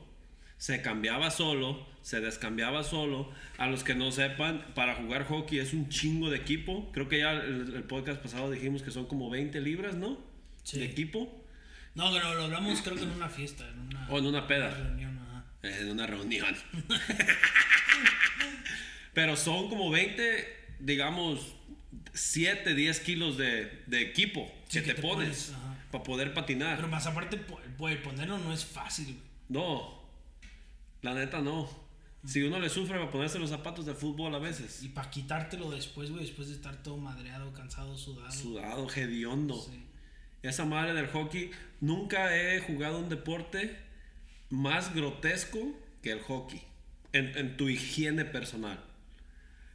se cambiaba solo, se descambiaba solo. A los que no sepan, para jugar hockey es un chingo de equipo. Creo que ya el, el podcast pasado dijimos que son como 20 libras, ¿no? Sí. De equipo. No, pero lo hablamos creo que en una fiesta, en una, O en una peda. reunión. Ajá. En una reunión. Pero son como 20, digamos, 7, 10 kilos de, de equipo Sí, que, que te, te pones pones, para poder patinar. Pero más aparte, po- ponerlo no es fácil, güey. no, la neta no. Si uno le sufre para ponerse los zapatos de fútbol a veces, Y para quitártelo después, güey, después de estar todo madreado, cansado, sudado. sudado, hediondo. Sí. Esa madre del hockey, nunca he jugado un deporte más grotesco que el hockey en, en tu higiene personal.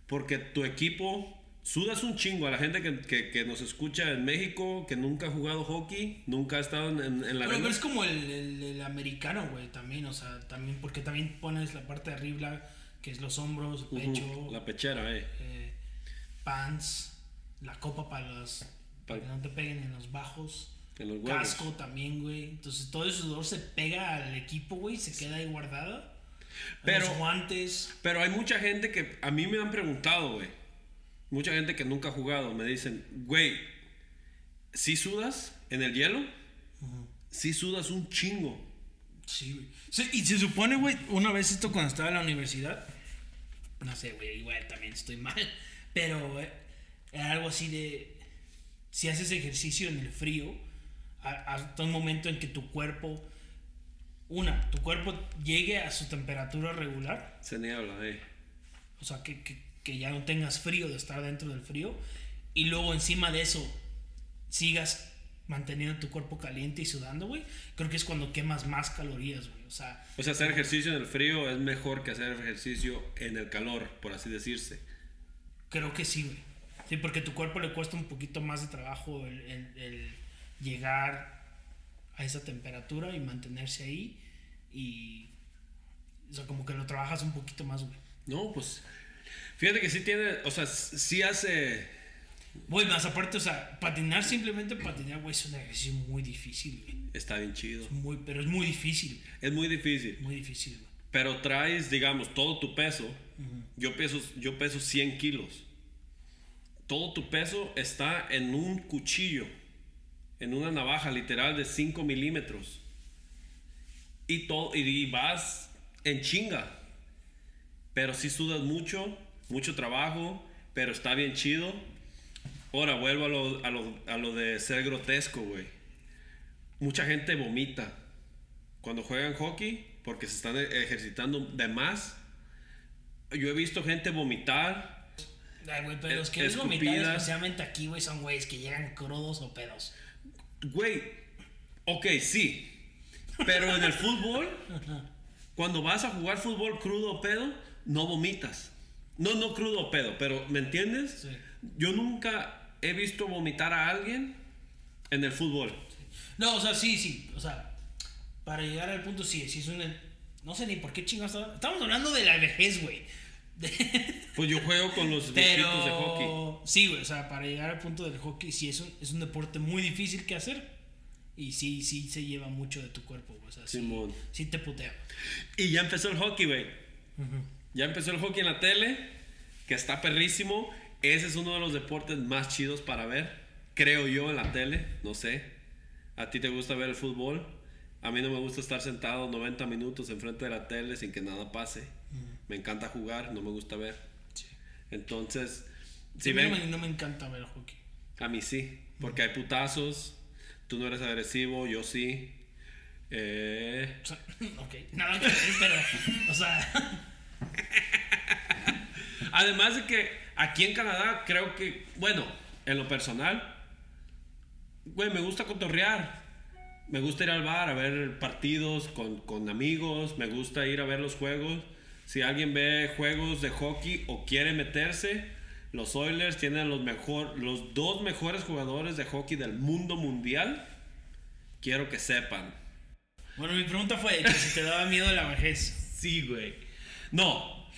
Porque tu equipo, sudas un chingo a la gente que, que- que nos escucha en México, que nunca ha jugado hockey, nunca ha estado en, en- en la arena. pero es como el, el- el americano, güey, también, o sea, también, porque también pones la parte de arriba, que es los hombros, Ujú, pecho, La pechera, eh. eh, pants, la copa para los, para Pa- que no te peguen en los bajos, En los huevos. casco también, güey, entonces todo ese sudor se pega al equipo, güey, se queda ahí guardado, Pero- los guantes, Pero hay mucha gente que a mí me han preguntado, güey. Mucha gente que nunca ha jugado. Me dicen, güey, ¿sí sudas en el hielo? Sí sudas un chingo. Sí, güey. Sí, y se supone, güey, una vez esto cuando estaba en la universidad, no sé, güey, igual también estoy mal, pero güey, era algo así de, si haces ejercicio en el frío, hasta un momento en que tu cuerpo, una, tu cuerpo llegue a su temperatura regular, Se niebla, eh. o sea, que, que, que ya no tengas frío de estar dentro del frío, y luego encima de eso sigas manteniendo tu cuerpo caliente y sudando, güey, creo que es cuando quemas más calorías, güey, o sea... O sea, hacer ejercicio en el frío es mejor que hacer ejercicio en el calor, por así decirse. Creo que sí, güey. Sí, porque tu cuerpo le cuesta un poquito más de trabajo el, el- el llegar a esa temperatura y mantenerse ahí. Y. O sea, como que lo trabajas un poquito más, güey. No, pues. Fíjate que sí tiene. O sea, sí hace. Güey, más aparte, o sea, patinar, simplemente patinar, güey, es un ejercicio muy difícil, güey. Está bien chido. Es muy, pero es muy difícil, güey. Es muy difícil. Muy difícil, güey. Pero traes, digamos, todo tu peso. yo, peso yo peso 100 kilos. Todo tu peso está en un cuchillo. En una navaja literal de 5 milímetros. Y, todo, y, vas en chinga. Pero sí sudas mucho. Mucho trabajo. Pero está bien chido. Ahora vuelvo a lo, a lo, a lo de ser grotesco, güey. Mucha gente vomita cuando juegan hockey porque se están ejercitando de más. Yo he visto gente vomitar. Ay, güey, pero los que vomitan, escupida. especialmente aquí, güey, son güeyes que llegan crudos o pedos. Güey, ok, sí. Pero en el fútbol, cuando vas a jugar fútbol crudo o pedo, no vomitas. No, no crudo o pedo, pero ¿me entiendes? Sí. Yo nunca he visto vomitar a alguien en el fútbol. No, o sea, sí, sí. O sea, para llegar al punto, sí, sí es un. No sé ni por qué chingados Estamos hablando de la vejez, güey. Pues yo juego con los viejitos de hockey. Pero. Sí, güey. O sea, para llegar al punto del hockey, sí es un, es un deporte muy difícil que hacer. Y sí, sí se lleva mucho de tu cuerpo, güey. O sea, sí, Simón. sí te putea. Y ya empezó el hockey, güey. Ya empezó el hockey en la tele, que está perrísimo. Ese es uno de los deportes más chidos para ver, creo yo, en la tele. No sé. ¿A ti te gusta ver el fútbol? A mí no me gusta estar sentado 90 minutos enfrente de la tele sin que nada pase. Me encanta jugar, no me gusta ver. Sí. Entonces, si a mí no, ven, me, no me encanta ver hockey. a mí sí, porque hay putazos. Tú no eres agresivo, yo sí. Eh, O sea, ok. Nada que pero. O sea. Además de que aquí en Canadá creo que, bueno, en lo personal, güey, me gusta cotorrear. Me gusta ir al bar a ver partidos con, con amigos. Me gusta ir a ver los juegos. Si alguien ve juegos de hockey o quiere meterse, los Oilers tienen los, mejor, los dos mejores jugadores de hockey del mundo mundial. Quiero que sepan. Bueno, mi pregunta fue que si te daba miedo la vejez. Sí, güey. No.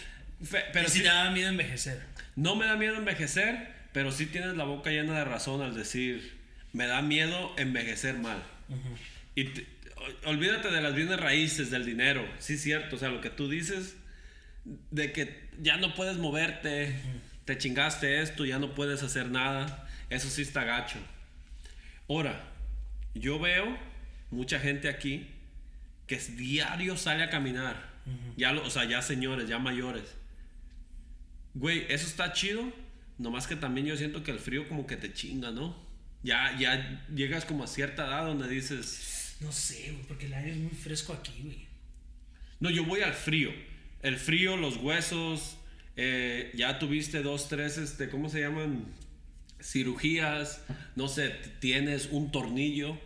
fe- Pero si sí, te daba miedo envejecer. no me da miedo envejecer, pero sí tienes la boca llena de razón al decir, me da miedo envejecer mal. Y te- olvídate de las bienes raíces, del dinero. Sí, cierto. O sea, lo que tú dices, de que ya no puedes moverte, te chingaste esto, ya no puedes hacer nada. Eso sí está gacho. Ahora, yo veo mucha gente aquí que es diario sale a caminar. Ya lo, o sea, ya señores, ya mayores. Güey, eso está chido. Nomás que también yo siento que el frío como que te chinga, ¿no? Ya, ya llegas como a cierta edad donde dices, No sé, güey, porque el aire es muy fresco aquí, güey. no, yo voy al frío. El frío, los huesos, eh, ya tuviste dos, tres, este, ¿cómo se llaman? Cirugías, no sé, tienes un tornillo,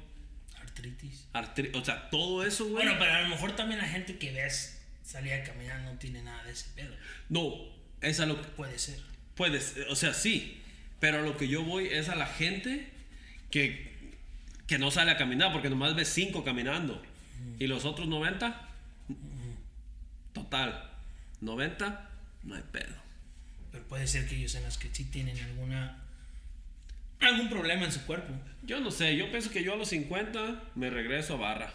Artritis. artri- o sea, todo eso, güey. Bueno, pero a lo mejor también la gente que ves salir a caminar no tiene nada de ese pedo. No, es a lo que Puede ser. Puedes, o sea, sí, pero a lo que yo voy es a la gente que, que no sale a caminar, porque nomás ves cinco caminando. Y los otros 90, total, 90, no hay pedo. Pero puede ser que ellos en las que sí tienen alguna algún problema en su cuerpo. Yo no sé, yo pienso que yo a los 50 me regreso a barra,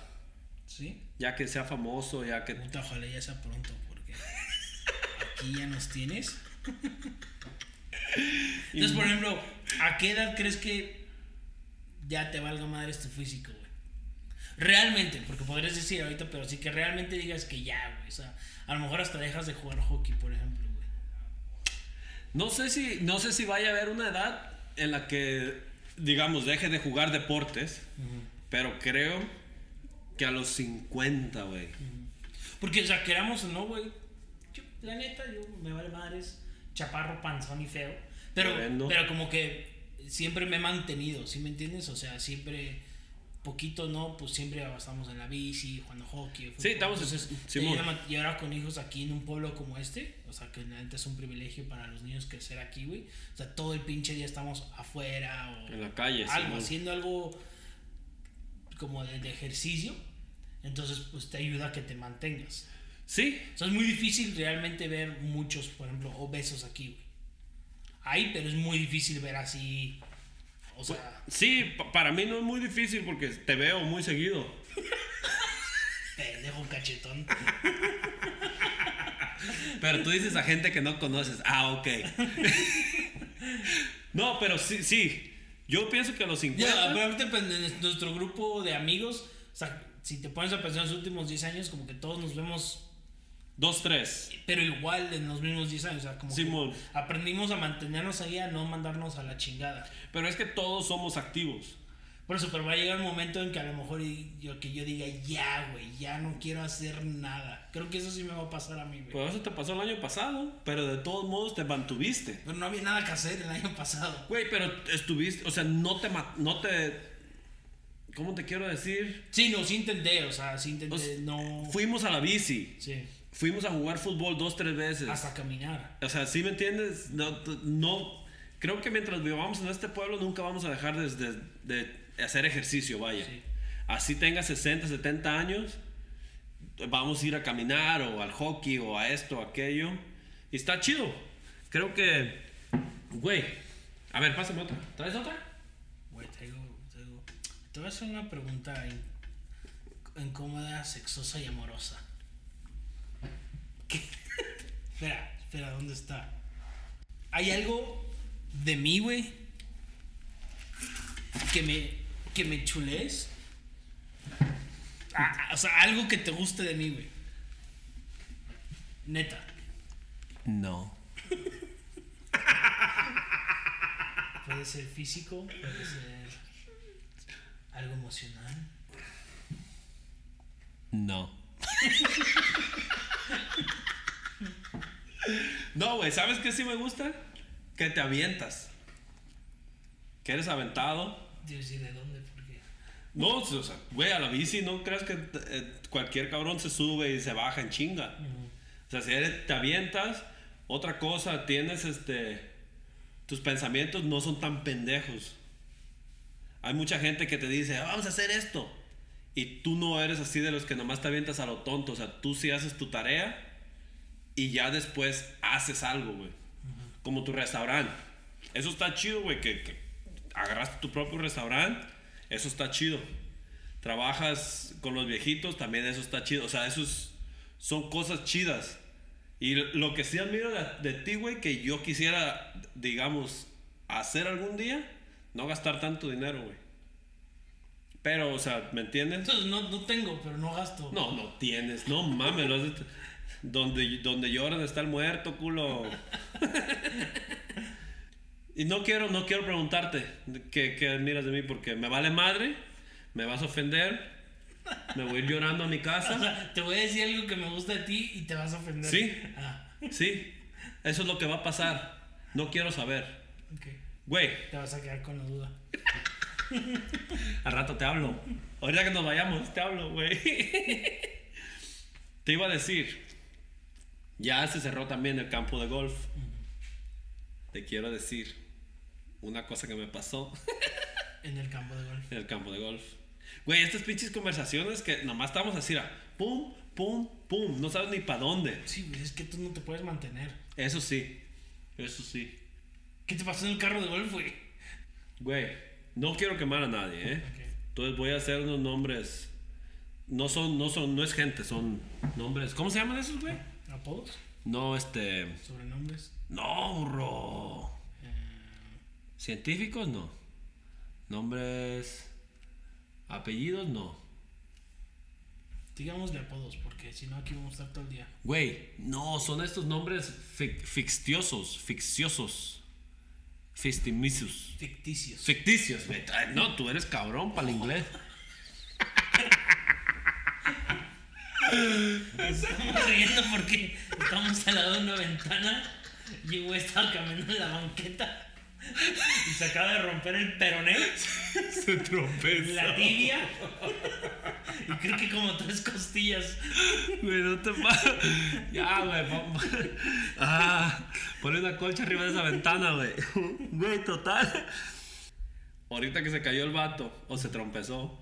¿Sí? ya que sea famoso, ya que... Puta, ojalá ya sea pronto, porque aquí ya nos tienes. Entonces, por ejemplo, ¿a qué edad crees que ya te valga madre este físico, güey? Realmente, porque podrías decir ahorita, pero sí que realmente digas que ya, güey. O sea, a lo mejor hasta dejas de jugar hockey, por ejemplo, güey. No sé si, no sé si vaya a haber una edad en la que, digamos, deje de jugar deportes, pero creo que a los 50, güey. Porque, o sea, queramos o no, güey. La neta, yo me vale madres, chaparro, panzón y feo. Pero, pero como que siempre me he mantenido, ¿sí me entiendes? O sea, siempre, poquito no, pues siempre estamos en la bici, jugando hockey. fútbol. Sí, estamos- Entonces, y ahora- y ahora con hijos aquí en un pueblo como este, o sea, que neta es un privilegio para los niños crecer aquí, güey. O sea, todo el pinche día estamos afuera o En la calle, algo, Simón. haciendo algo como de, de ejercicio. Entonces, pues te ayuda a que te mantengas. Sí, O sea, es muy difícil realmente ver muchos, por ejemplo, obesos aquí, güey. Hay, pero es muy difícil ver así. O sea, sí, pa- para mí no es muy difícil porque te veo muy seguido. pendejo cachetón. Pero tú dices a gente que no conoces. Ah, ok. no, pero sí, sí. Yo pienso que a los 50. Ya, ahorita, pues, en nuestro grupo de amigos, o sea, si te pones a pensar en los últimos 10 años, como que todos nos vemos, Dos, tres. pero igual en los mismos 10 años. O sea, como Simón. que aprendimos a mantenernos ahí, a no mandarnos a la chingada. Pero es que todos somos activos. Por eso, pero va a llegar un momento en que a lo mejor yo, que yo diga, ya, güey, ya no quiero hacer nada. Creo que eso sí me va a pasar a mí, güey. Pues eso te pasó el año pasado. Pero de todos modos te mantuviste. Pero no había nada que hacer el año pasado. Güey, pero estuviste. O sea, no te. No te ¿Cómo te quiero decir? Sí, no, sí intenté, o sea, sí intenté, O sea, no... Fuimos a la bici. Sí, Fuimos a jugar fútbol dos, tres veces. hasta caminar. O sea, ¿sí me entiendes? No, no creo que mientras vivamos en este pueblo nunca vamos a dejar de, de- de hacer ejercicio, vaya. Sí. Así tenga 60, 70 años, vamos a ir a caminar o al hockey o a esto aquello. Y está chido. Creo que, güey, a ver, pásame otra. ¿Traes otra? Güey, te digo, te voy a hacer una pregunta in- incómoda, sexosa y amorosa. ¿Qué? espera, espera, ¿dónde está? ¿Hay algo de mí, güey? Que me, que me chulees. Ah, ah, o sea, algo que te guste de mí, güey. Neta. No. Puede ser físico, puede ser algo emocional. No. no, güey, ¿sabes qué sí me gusta? Que te avientas. Que eres aventado. Yo decía, ¿de dónde? ¿Por qué? No, o sea, güey, a la bici no creas que eh, cualquier cabrón se sube y se baja en chinga. O sea, si eres- te avientas, otra cosa, tienes este. Tus pensamientos no son tan pendejos. Hay mucha gente que te dice, "Ah, vamos a hacer esto. Y tú no eres así de los que nomás te avientas a lo tonto. O sea, tú sí haces tu tarea y ya después haces algo, güey. Como tu restaurante. Eso está chido, güey, que, que agarraste tu propio restaurante. Eso está chido. Trabajas con los viejitos, también eso está chido. O sea, eso es- son cosas chidas. Y lo que sí admiro de, de ti, güey, que yo quisiera, digamos, hacer algún día, no gastar tanto dinero, güey. Pero, o sea, ¿me entiendes? Entonces, no, no tengo, pero no gasto. No, no tienes, no mames, lo has de- donde, donde lloran está el muerto, culo. y no quiero, no quiero preguntarte qué, qué admiras de mí porque me vale madre, me vas a ofender, me voy a ir llorando a mi O casa. sea, te voy a decir algo que me gusta de ti y te vas a ofender. Sí. Ah, Sí, eso es lo que va a pasar. No quiero saber. ok. Güey, Te vas a quedar con la duda. Al rato te hablo. Ahorita que nos vayamos, te hablo, güey. Te iba a decir, ya se cerró también el campo de golf. Te quiero decir una cosa que me pasó En el campo de golf. en el campo de golf. Güey, estas pinches conversaciones que nomás estamos así, era pum, pum, pum, no sabes ni para dónde. Sí, güey, es que tú no te puedes mantener. Eso sí, eso sí. ¿Qué te pasó en el carro de golf, güey? Güey, no quiero quemar a nadie, ¿eh? Entonces voy a hacer unos nombres. No son, no son, no es gente, son nombres. ¿Cómo se llaman esos, güey? ¿Apodos? No, este. ¿Sobrenombres? No, bro. Eh, Científicos, no. Nombres. Apellidos, no. digámosle apodos, porque si no aquí vamos a estar todo el día. Güey, no, son estos nombres fic- fictiosos, ficciosos. Fictimisus. Ficticios. Ficticios, No, tú eres cabrón para el inglés. Estamos riendo porque estamos al lado de una ventana y güey estaba caminando en la banqueta y se acaba de romper el peroné, Se tropeza. la tibia y creo que como tres costillas. Güey, no te pasa. Ya, güey. pon- Ah, ponle una colcha arriba de esa ventana, güey. Güey, total. Ahorita que se cayó el vato o se trompezó,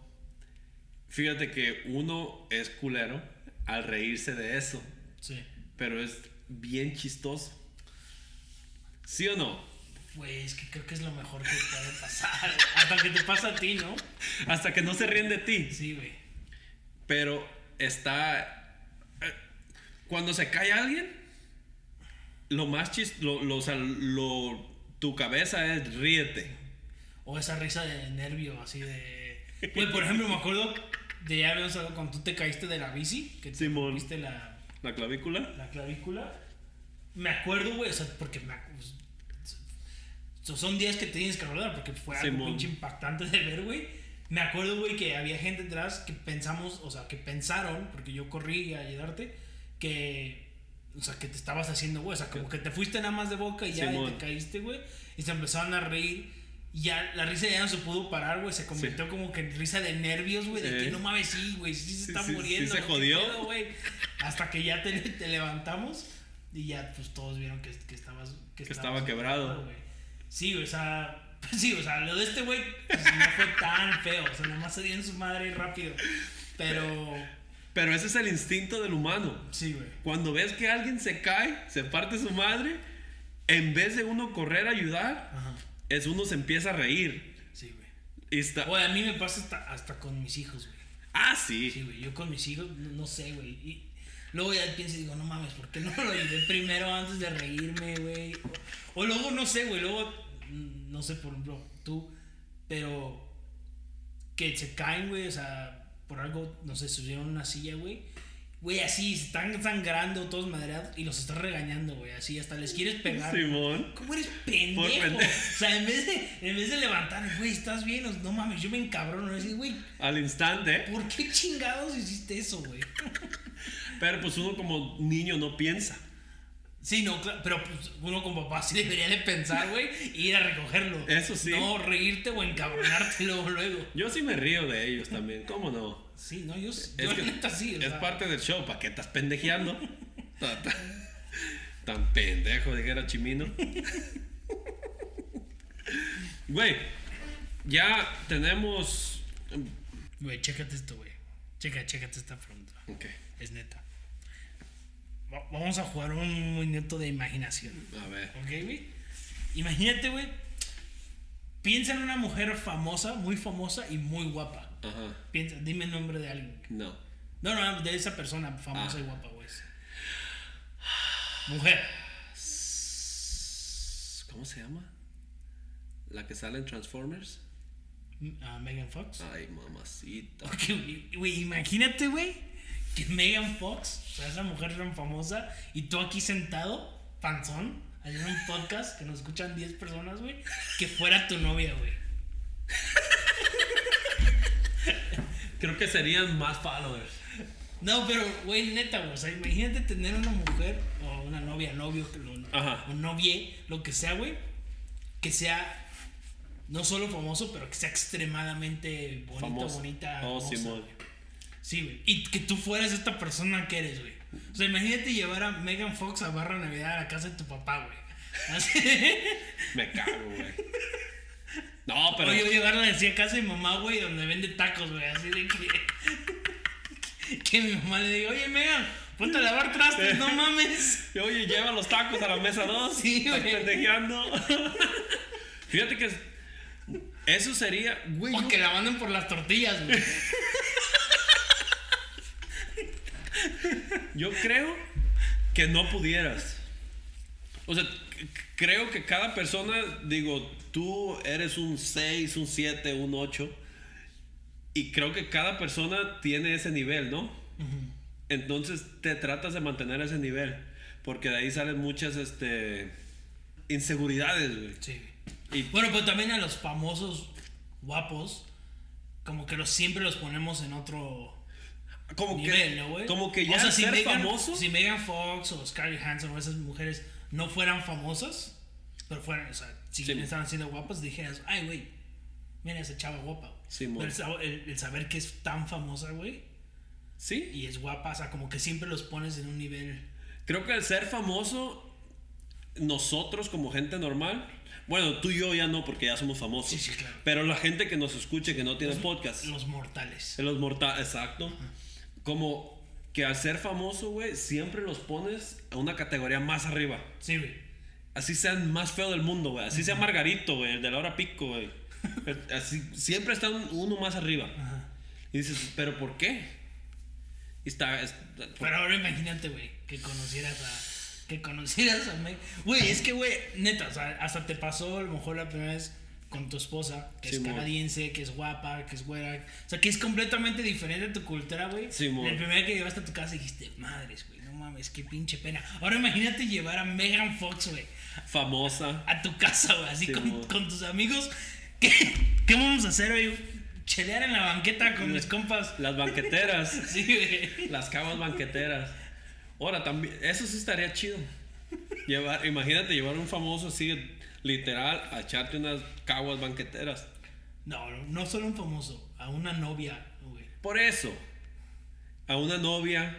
fíjate que uno es culero al reírse de eso, Sí. pero es bien chistoso. ¿Sí o no? Güey, es que creo que es lo mejor que puede pasar. Hasta que te pasa a ti, ¿no? Hasta que no se ríen de ti. Sí, güey. Pero está. eh, Cuando se cae alguien, lo más chis, lo, lo- o sea, lo- tu cabeza es ríete. O esa risa de nervio, así de. Güey, por ejemplo, me acuerdo de ya habíamos hablado cuando tú te caíste de la bici, que te rompiste la, La clavícula. la clavícula. Me acuerdo, güey, o sea, porque me pues, son días que te tienes que acordar porque fue algo Simón. pinche impactante de ver, güey. Me acuerdo, güey, que había gente atrás que pensamos, o sea, que pensaron, porque yo corrí a ayudarte, que, o sea, que te estabas haciendo, güey, o sea, como que te fuiste nada más de boca y ya y te caíste, güey, y se empezaron a reír. Y ya la risa ya no se pudo parar, güey. Se convirtió como que en risa de nervios, güey. De que no mames, sí, güey. Sí se está sí, sí muriendo. se ¿qué jodió. pedo? Hasta que ya te, te levantamos y ya pues todos vieron que, que estabas que, Que estabas estaba quebrado. Sí, o sea, sí, o sea, lo de este güey pues, no fue tan feo, o sea, nomás se dio en su madre rápido. Pero Pero ese es el instinto del humano. sí, güey. Cuando ves que alguien se cae, se parte su madre, en vez de uno correr a ayudar, Ajá. es uno se empieza a reír. Sí, güey. Y está. Güey, a mí me pasa hasta, hasta con mis hijos, güey. Ah, sí. Sí, güey, yo con mis hijos, no, no sé, güey. Y luego ya pienso y digo, no mames, ¿por qué no lo ayudé primero antes de reírme, güey? O, o luego, no sé, güey, luego, no sé, por ejemplo, tú, pero que se caen, güey, o sea, por algo, no sé, subieron una silla, güey. Güey, así, se están sangrando, todos madreados, y los estás regañando, güey, así, hasta les quieres pegar. Simón. ¿Cómo eres pendejo? O sea, en vez de, en vez de levantar, güey, ¿estás bien? No mames, yo me encabrono. Decir, güey, Al instante. ¿Por qué chingados hiciste eso, güey? Pero pues uno como niño no piensa. Sí, no, claro, pero pues, uno como papá sí debería de pensar, güey, y ir a recogerlo. Eso sí. No reírte o encabronarte luego, luego. Yo sí me río de ellos también, ¿cómo no? Sí, no, yo, Es yo que neta sí. o es sea, parte del show, ¿para qué estás pendejeando? tan, tan- tan pendejo, dijera Chimino. Güey, ya tenemos. Güey, chécate esto, güey. Checa, chécate esta pregunta. Ok, Es neta. Va- Vamos a jugar un minuto de imaginación. a ver. ¿Ok, güey? Imagínate, güey. Piensa en una mujer famosa, muy famosa y muy guapa. Ajá, Piensa, dime el nombre de alguien. no. No, no, de esa persona famosa Ah. y guapa, güey. Mujer. ¿Cómo se llama? ¿La que sale en Transformers? Ah, Megan Fox. Ay, mamacita. Ok, güey, imagínate, güey, que Megan Fox, o sea, esa mujer tan famosa, y tú aquí sentado, panzón, haciendo un podcast que nos escuchan 10 personas, güey, que fuera tu novia, güey. Creo que serían más followers. No, pero, güey, neta, güey, o sea, imagínate tener una mujer, o una novia, novio, Ajá. o novie, lo que sea, güey, que sea no solo famoso, pero que sea extremadamente bonito, Famoso. bonita, Oh, hermosa, Simón. Sí, güey. Y que tú fueras esta persona que eres, güey. O sea, imagínate llevar a Megan Fox a Barra Navidad a la casa de tu papá, güey. Así. Me cago, güey. No, pero. O yo llevarla así a casa de mi mamá, güey, donde vende tacos, güey. Así de que. que mi mamá le diga, oye, Megan, ponte a lavar trastes, no mames. Oye, lleva los tacos a la mesa 2. Sí, güey. pendejeando. Fíjate que eso sería, güey. O yo- que la manden por las tortillas, güey. Yo creo que no pudieras. O sea, creo que cada persona, digo, tú eres un 6, un 7, un 8. Y creo que cada persona tiene ese nivel, ¿no? Entonces te tratas de mantener ese nivel. Porque de ahí salen muchas este, inseguridades, güey. Sí, Y- Bueno, pero también a los famosos guapos, como que los siempre los ponemos en otro Como nivel, que, ¿no, güey? como que ya o sea, si ser Megan, famoso. si Megan Fox o Scarlett Johansson o esas mujeres no fueran famosas, pero fueran, o sea, si Sí. estaban siendo guapas, dijeras, ay, güey, mira esa chava guapa. güey". Sí, pero el, el- el saber que es tan famosa, güey, Sí. y es guapa, o sea, como que siempre los pones en un nivel. Creo que el ser famoso, nosotros como gente normal, bueno, tú y yo ya no porque ya somos famosos. Sí, sí, claro. Pero la gente que nos escuche que no tiene podcast, Los mortales. los mortales, exacto. Como que al ser famoso, güey, siempre los pones a una categoría más arriba. Sí, güey. Así sean más feo del mundo, güey. Así sea Margarito, güey, el de la hora pico, güey. Así, siempre está un- uno más arriba. Ajá. Y dices, ¿pero por qué? Y está, es- Pero ahora imagínate, güey, que conocieras a. Que conocieras a. Güey, es que, güey, neta, o sea, hasta te pasó a lo mejor la primera vez con tu esposa, que es canadiense, que es guapa, que es güera. O sea, que es completamente diferente a tu cultura, güey. Simón. La primera que llevaste a tu casa dijiste, madres, güey, no mames, qué pinche pena. Ahora imagínate llevar a Megan Fox, güey, famosa. a tu casa, güey, así con, con tus amigos. ¿Qué, ¿Qué vamos a hacer hoy? Chelear en la banqueta con mis compas. Las banqueteras. Sí, güey. Las caguas banqueteras. Ahora también, eso sí estaría chido. Llevar, imagínate llevar un famoso así, literal, a echarte unas caguas banqueteras. No, no, solo un famoso, a una novia, güey. Por eso, a una novia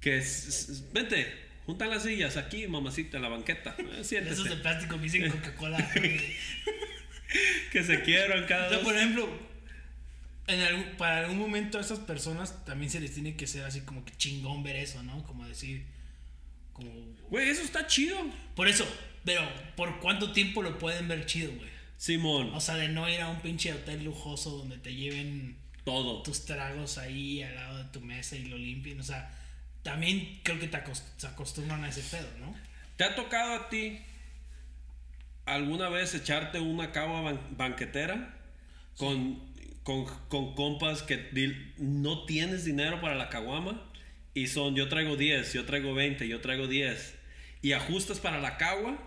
que es, es- vente, junta las sillas aquí, mamacita, en la banqueta. Eh, Siéntese. esos de plástico que dicen Coca-Cola. Que se quieran cada o sea, dos. por ejemplo, en algún- para algún momento a esas personas también se les tiene que ser así como que chingón ver eso, ¿no? Como decir, como... Güey, eso está chido. Por eso, pero ¿por cuánto tiempo lo pueden ver chido, güey? Simón, O sea, de no ir a un pinche hotel lujoso donde te lleven todo. tus tragos ahí al lado de tu mesa y lo limpien. O sea, también creo que te acostumbran a ese pedo, ¿no? ¿Te ha tocado a ti alguna vez echarte una cava ban- banquetera con, con, con compas que no tienes dinero para la caguama y son yo traigo 10, yo traigo 20, yo traigo 10 y ajustas para la cagua?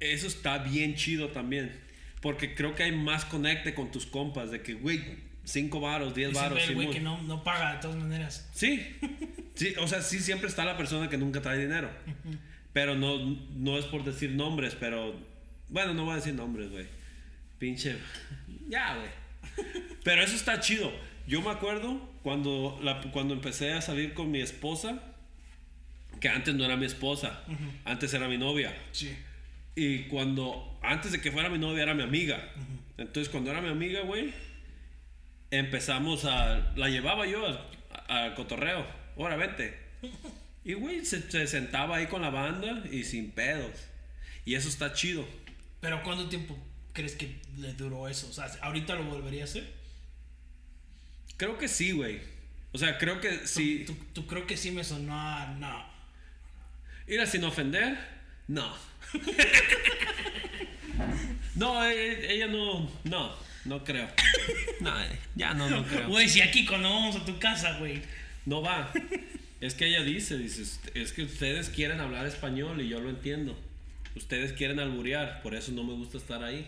Eso está bien chido también. Porque creo que hay más conecte con tus compas de que, güey, 5 varos, 10 Y se varos. el güey que no, no paga de todas maneras. Sí. Sí, o sea, sí siempre está la persona que nunca trae dinero. Pero no, no es por decir nombres, pero... Bueno, no voy a decir nombres, güey. Pinche... Ya, güey. Pero eso está chido. Yo me acuerdo cuando, la, cuando empecé a salir con mi esposa, que antes no era mi esposa, antes era mi novia. Sí. Y cuando, antes de que fuera mi novia, era mi amiga. Entonces, cuando era mi amiga, güey, empezamos a. La llevaba yo al, cotorreo. Ahora, vente. Y, güey, se, se sentaba ahí con la banda y sin pedos. Y eso está chido. Pero ¿cuánto tiempo crees que le duró eso? O sea, ¿ahorita lo volvería a hacer? Creo que sí, güey. O sea, creo que ¿Tú, sí. tú, tú creo que sí me sonó a no? Ir a sin ofender, no. no, e- ella no. No, no creo. No, eh, ya no, no creo. Güey, si aquí cuando vamos a tu casa, güey. No va. Es que ella dice, dice, es que ustedes quieren hablar español y yo lo entiendo. Ustedes quieren alburear, por eso no me gusta estar ahí.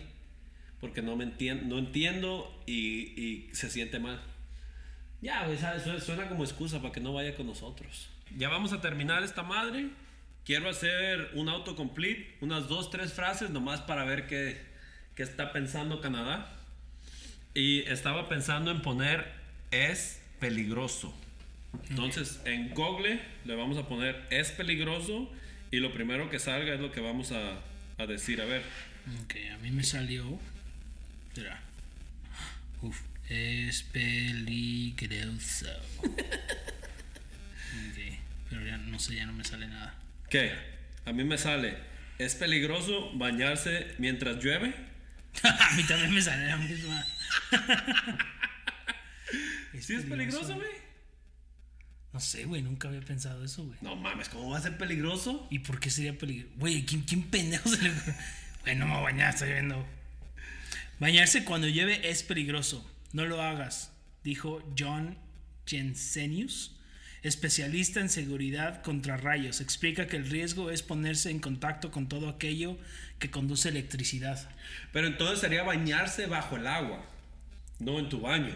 Porque no me entiendo, no entiendo y, y se siente mal. Ya, güey, suena como excusa para que no vaya con nosotros. Ya vamos a terminar esta madre. Quiero hacer un autocomplete, unas dos, tres frases nomás para ver qué, qué está pensando Canadá. Y estaba pensando en poner es peligroso. Entonces, en Google le vamos a poner es peligroso y lo primero que salga es lo que vamos a, a decir. A ver, Ok, a mí me salió. Espera. Uf, es peligroso. ok, pero ya no sé, ya no me sale nada. ¿Qué? A mí me sale, es peligroso bañarse mientras llueve. a mí también me sale la misma. ¿Sí es peligroso, güey? No sé, güey, nunca había pensado eso, güey. No mames, ¿cómo va a ser peligroso? ¿Y por qué sería peligroso? Güey, ¿quién, quién pendejo se le... Güey, no me voy a bañar, estoy viendo. Bañarse cuando llueve es peligroso. No lo hagas, dijo John Jensenius, especialista en seguridad contra rayos. Explica que el riesgo es ponerse en contacto con todo aquello que conduce electricidad. Pero entonces sería bañarse bajo el agua, no en tu baño.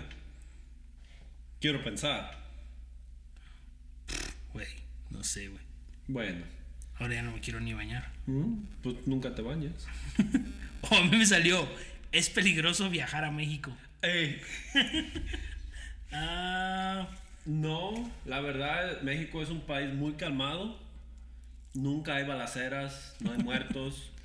Quiero pensar. Güey, no sé, güey. Bueno, Ahora ya no me quiero ni bañar. ¿Mm? pues nunca te bañas. Oh, a mí me salió. Es peligroso viajar a México. Ey, Ah, no, la verdad, México es un país muy calmado. Nunca hay balaceras, no hay muertos.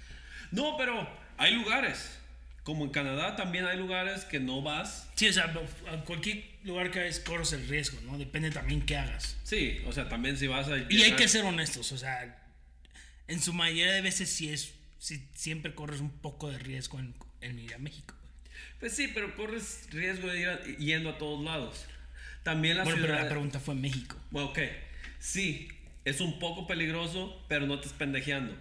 No, pero hay lugares. Como en Canadá también hay lugares que no vas. sí, o sea, a cualquier lugar que vayas corres el riesgo, ¿no? Depende también qué hagas. Sí, o sea, también si vas a... Y hay que ser honestos, o sea, en su mayoría de veces sí es, sí, siempre corres un poco de riesgo en, en ir a México. Pues sí, pero corres riesgo de ir a- yendo a todos lados. También la Bueno, pero ciudad... la pregunta fue México. Bueno, ok. Sí, es un poco peligroso, pero no estés pendejeando.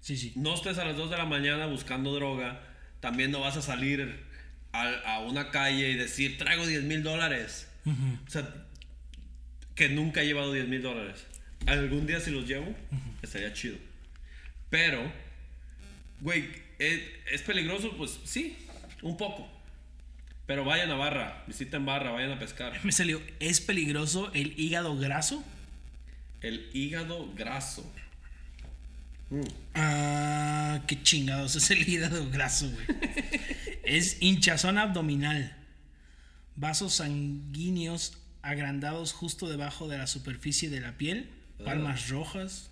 Sí, sí. No estés a las 2 de la mañana buscando droga. También no vas a salir a, a una calle y decir, traigo 10 mil dólares. O sea, que nunca he llevado 10 mil dólares. Algún día si los llevo, estaría chido. Pero, güey, ¿es, ¿es peligroso? Pues sí, un poco. Pero vayan a Barra, visiten Barra, vayan a pescar. Me salió, ¿es peligroso el hígado graso? El hígado graso. Mm. Ah, qué chingados es el hígado graso, güey. es hinchazón abdominal. Vasos sanguíneos agrandados justo debajo de la superficie de la piel. Palmas rojas.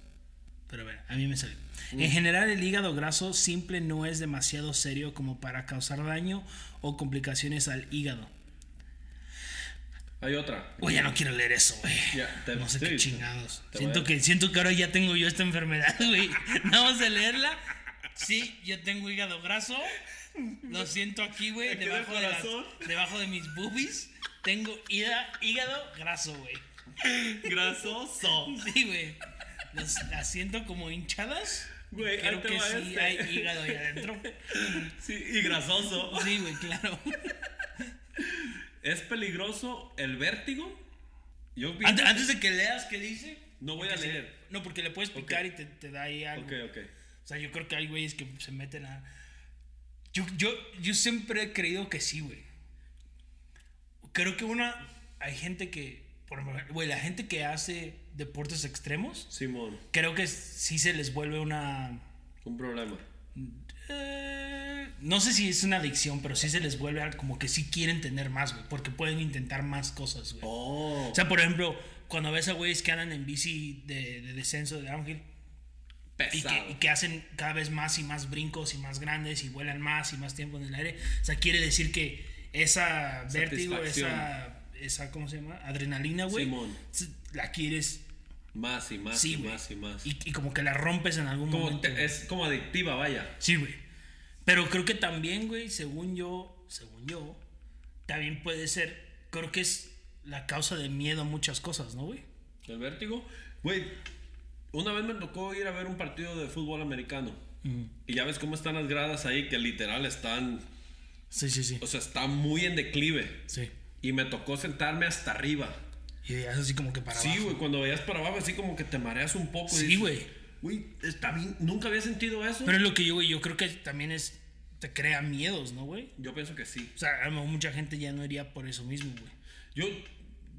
Pero a ver, a mí me sale. En general, el hígado graso simple no es demasiado serio como para causar daño o complicaciones al hígado. Hay otra. Oye, ya no quiero leer eso, güey. Te- no sé qué chingados. Siento que, siento que ahora ya tengo yo esta enfermedad, güey. Vamos a leerla. Sí, yo tengo hígado graso. Lo siento aquí, güey. Debajo, de las- debajo de mis boobies. Tengo hígado, hígado graso, güey. Grasoso. Sí, güey. Las, las siento como hinchadas. Güey, Creo que sí este. hay hígado ahí adentro. Sí, y grasoso. Sí, güey, claro. ¿Es peligroso el vértigo? Yo Antes, antes de que leas qué dice. No voy a leer. no, porque le puedes picar y te, te da ahí algo. Ok, ok. O sea, yo creo que hay güeyes que se meten a. Yo, yo, yo siempre he creído que sí, güey. Creo que una. Hay gente que. Por güey, la gente que hace deportes extremos, Simón, creo que sí se les vuelve una... un problema. eh, no sé si es una adicción, pero sí se les vuelve como que sí quieren tener más, güey, porque pueden intentar más cosas, güey. Oh, O sea, por ejemplo, cuando ves a güeyes que andan en bici de, de descenso de downhill y que, y que hacen cada vez más y más brincos y más grandes y vuelan más y más tiempo en el aire, o sea, quiere decir que esa vértigo, esa, esa, ¿cómo se llama? Adrenalina, güey, Simón. la quieres, Más y más sí, y más y más. Y, y como que la rompes en algún Como momento. te- es como adictiva, vaya. Sí, güey. Pero creo que también, güey, según yo, según yo, también puede ser, creo que es la causa de miedo a muchas cosas, ¿no, güey? El vértigo. Güey, una vez me tocó ir a ver un partido de fútbol americano. Y ya ves cómo están las gradas ahí, que literal están, Sí, sí, sí. o sea, están muy en declive. Sí. Y me tocó sentarme hasta arriba. Y es así como que para Sí, abajo. güey, cuando veías para abajo, así como que te mareas un poco. Sí, güey. Güey, está bien, nunca había sentido eso. Pero es lo que yo, güey, yo creo que también es, te crea miedos, ¿no, güey? Yo pienso que sí. O sea, a lo mejor mucha gente ya no iría por eso mismo, güey. Yo,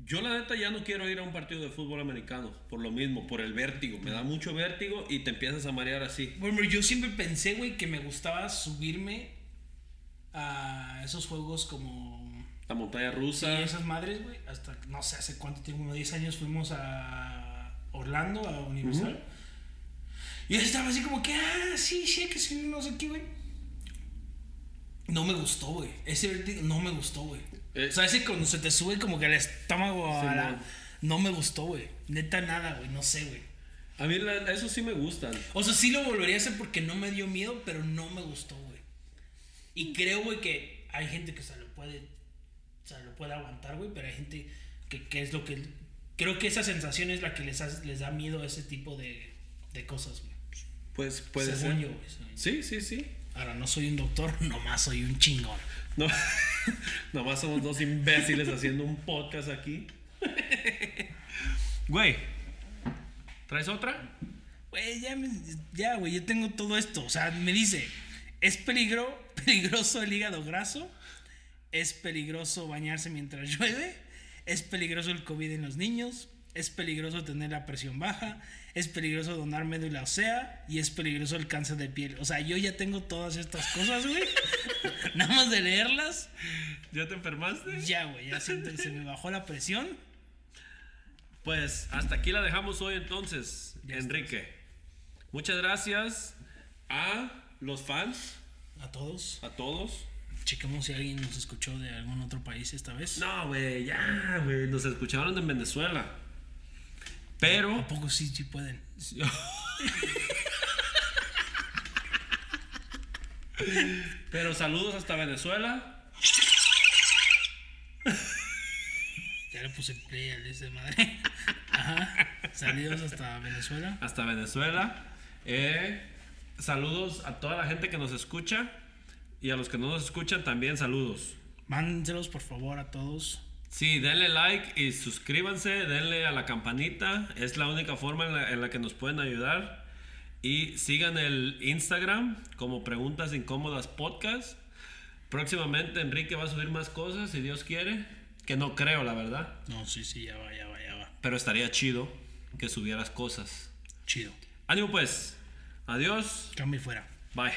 yo la neta ya no quiero ir a un partido de fútbol americano, por lo mismo, por el vértigo. Me da mucho vértigo y te empiezas a marear así. Bueno, yo siempre pensé, güey, que me gustaba subirme a esos juegos como... La montaña rusa. esas madres, güey, hasta, no sé, hace cuánto tiempo, como 10 años fuimos a Orlando, a Universal. Y yo estaba así como que, ah, sí, sí, que sí, no sé qué, güey. No me gustó, güey. Ese vértigo no me gustó, güey. Eh. o sea, ese cuando se te sube como que al estómago a la-. No me gustó, güey. Neta nada, güey. No sé, güey. A mí la- eso sí me gustan. O sea, sí lo volvería a hacer porque no me dio miedo, pero no me gustó, güey. Y creo, güey, que hay gente que se lo puede, se lo puede aguantar, güey, pero hay gente que, que es lo que... Creo que esa sensación es la que les, hace- les da miedo a ese tipo de, de cosas, güey. Pues puede Según ser. yo, güey. Sí, sí, sí. Ahora, no soy un doctor, nomás soy un chingón. No, nomás somos dos imbéciles haciendo un podcast aquí. Güey, ¿traes otra? Güey, ya, me- ya, güey, yo tengo todo esto. O sea, me dice, es peligro, peligroso el hígado graso, es peligroso bañarse mientras llueve, es peligroso el COVID en los niños, es peligroso tener la presión baja, es peligroso donar médula ósea y es peligroso el cáncer de piel. O sea, yo ya tengo todas estas cosas, güey. Nada más de leerlas, ¿Ya te enfermaste? ya, güey, ya siento que se me bajó la presión. Pues hasta aquí la dejamos hoy entonces, Ya Enrique. Muchas gracias a los fans, A todos. a todos. Chequemos si alguien nos escuchó de algún otro país esta vez. No, güey, ya, güey, nos escucharon en Venezuela. Pero ¿A poco sí, sí pueden? Pero saludos hasta Venezuela. Ya le puse play al ese madre. Ajá. Saludos hasta Venezuela. Hasta Venezuela. Eh, saludos a toda la gente que nos escucha. Y a los que no nos escuchan también saludos. Mándenselos por favor a todos. Sí, denle like y suscríbanse, denle a la campanita. Es la única forma en la, en la que nos pueden ayudar. Y sigan el Instagram como Preguntas Incómodas Podcast. Próximamente Enrique va a subir más cosas, si Dios quiere. Que no creo, la verdad. No, sí, sí, ya va, ya va, ya va. Pero estaría chido que subieras cosas. Chido. Ánimo pues. Adiós. Cambio fuera. Bye.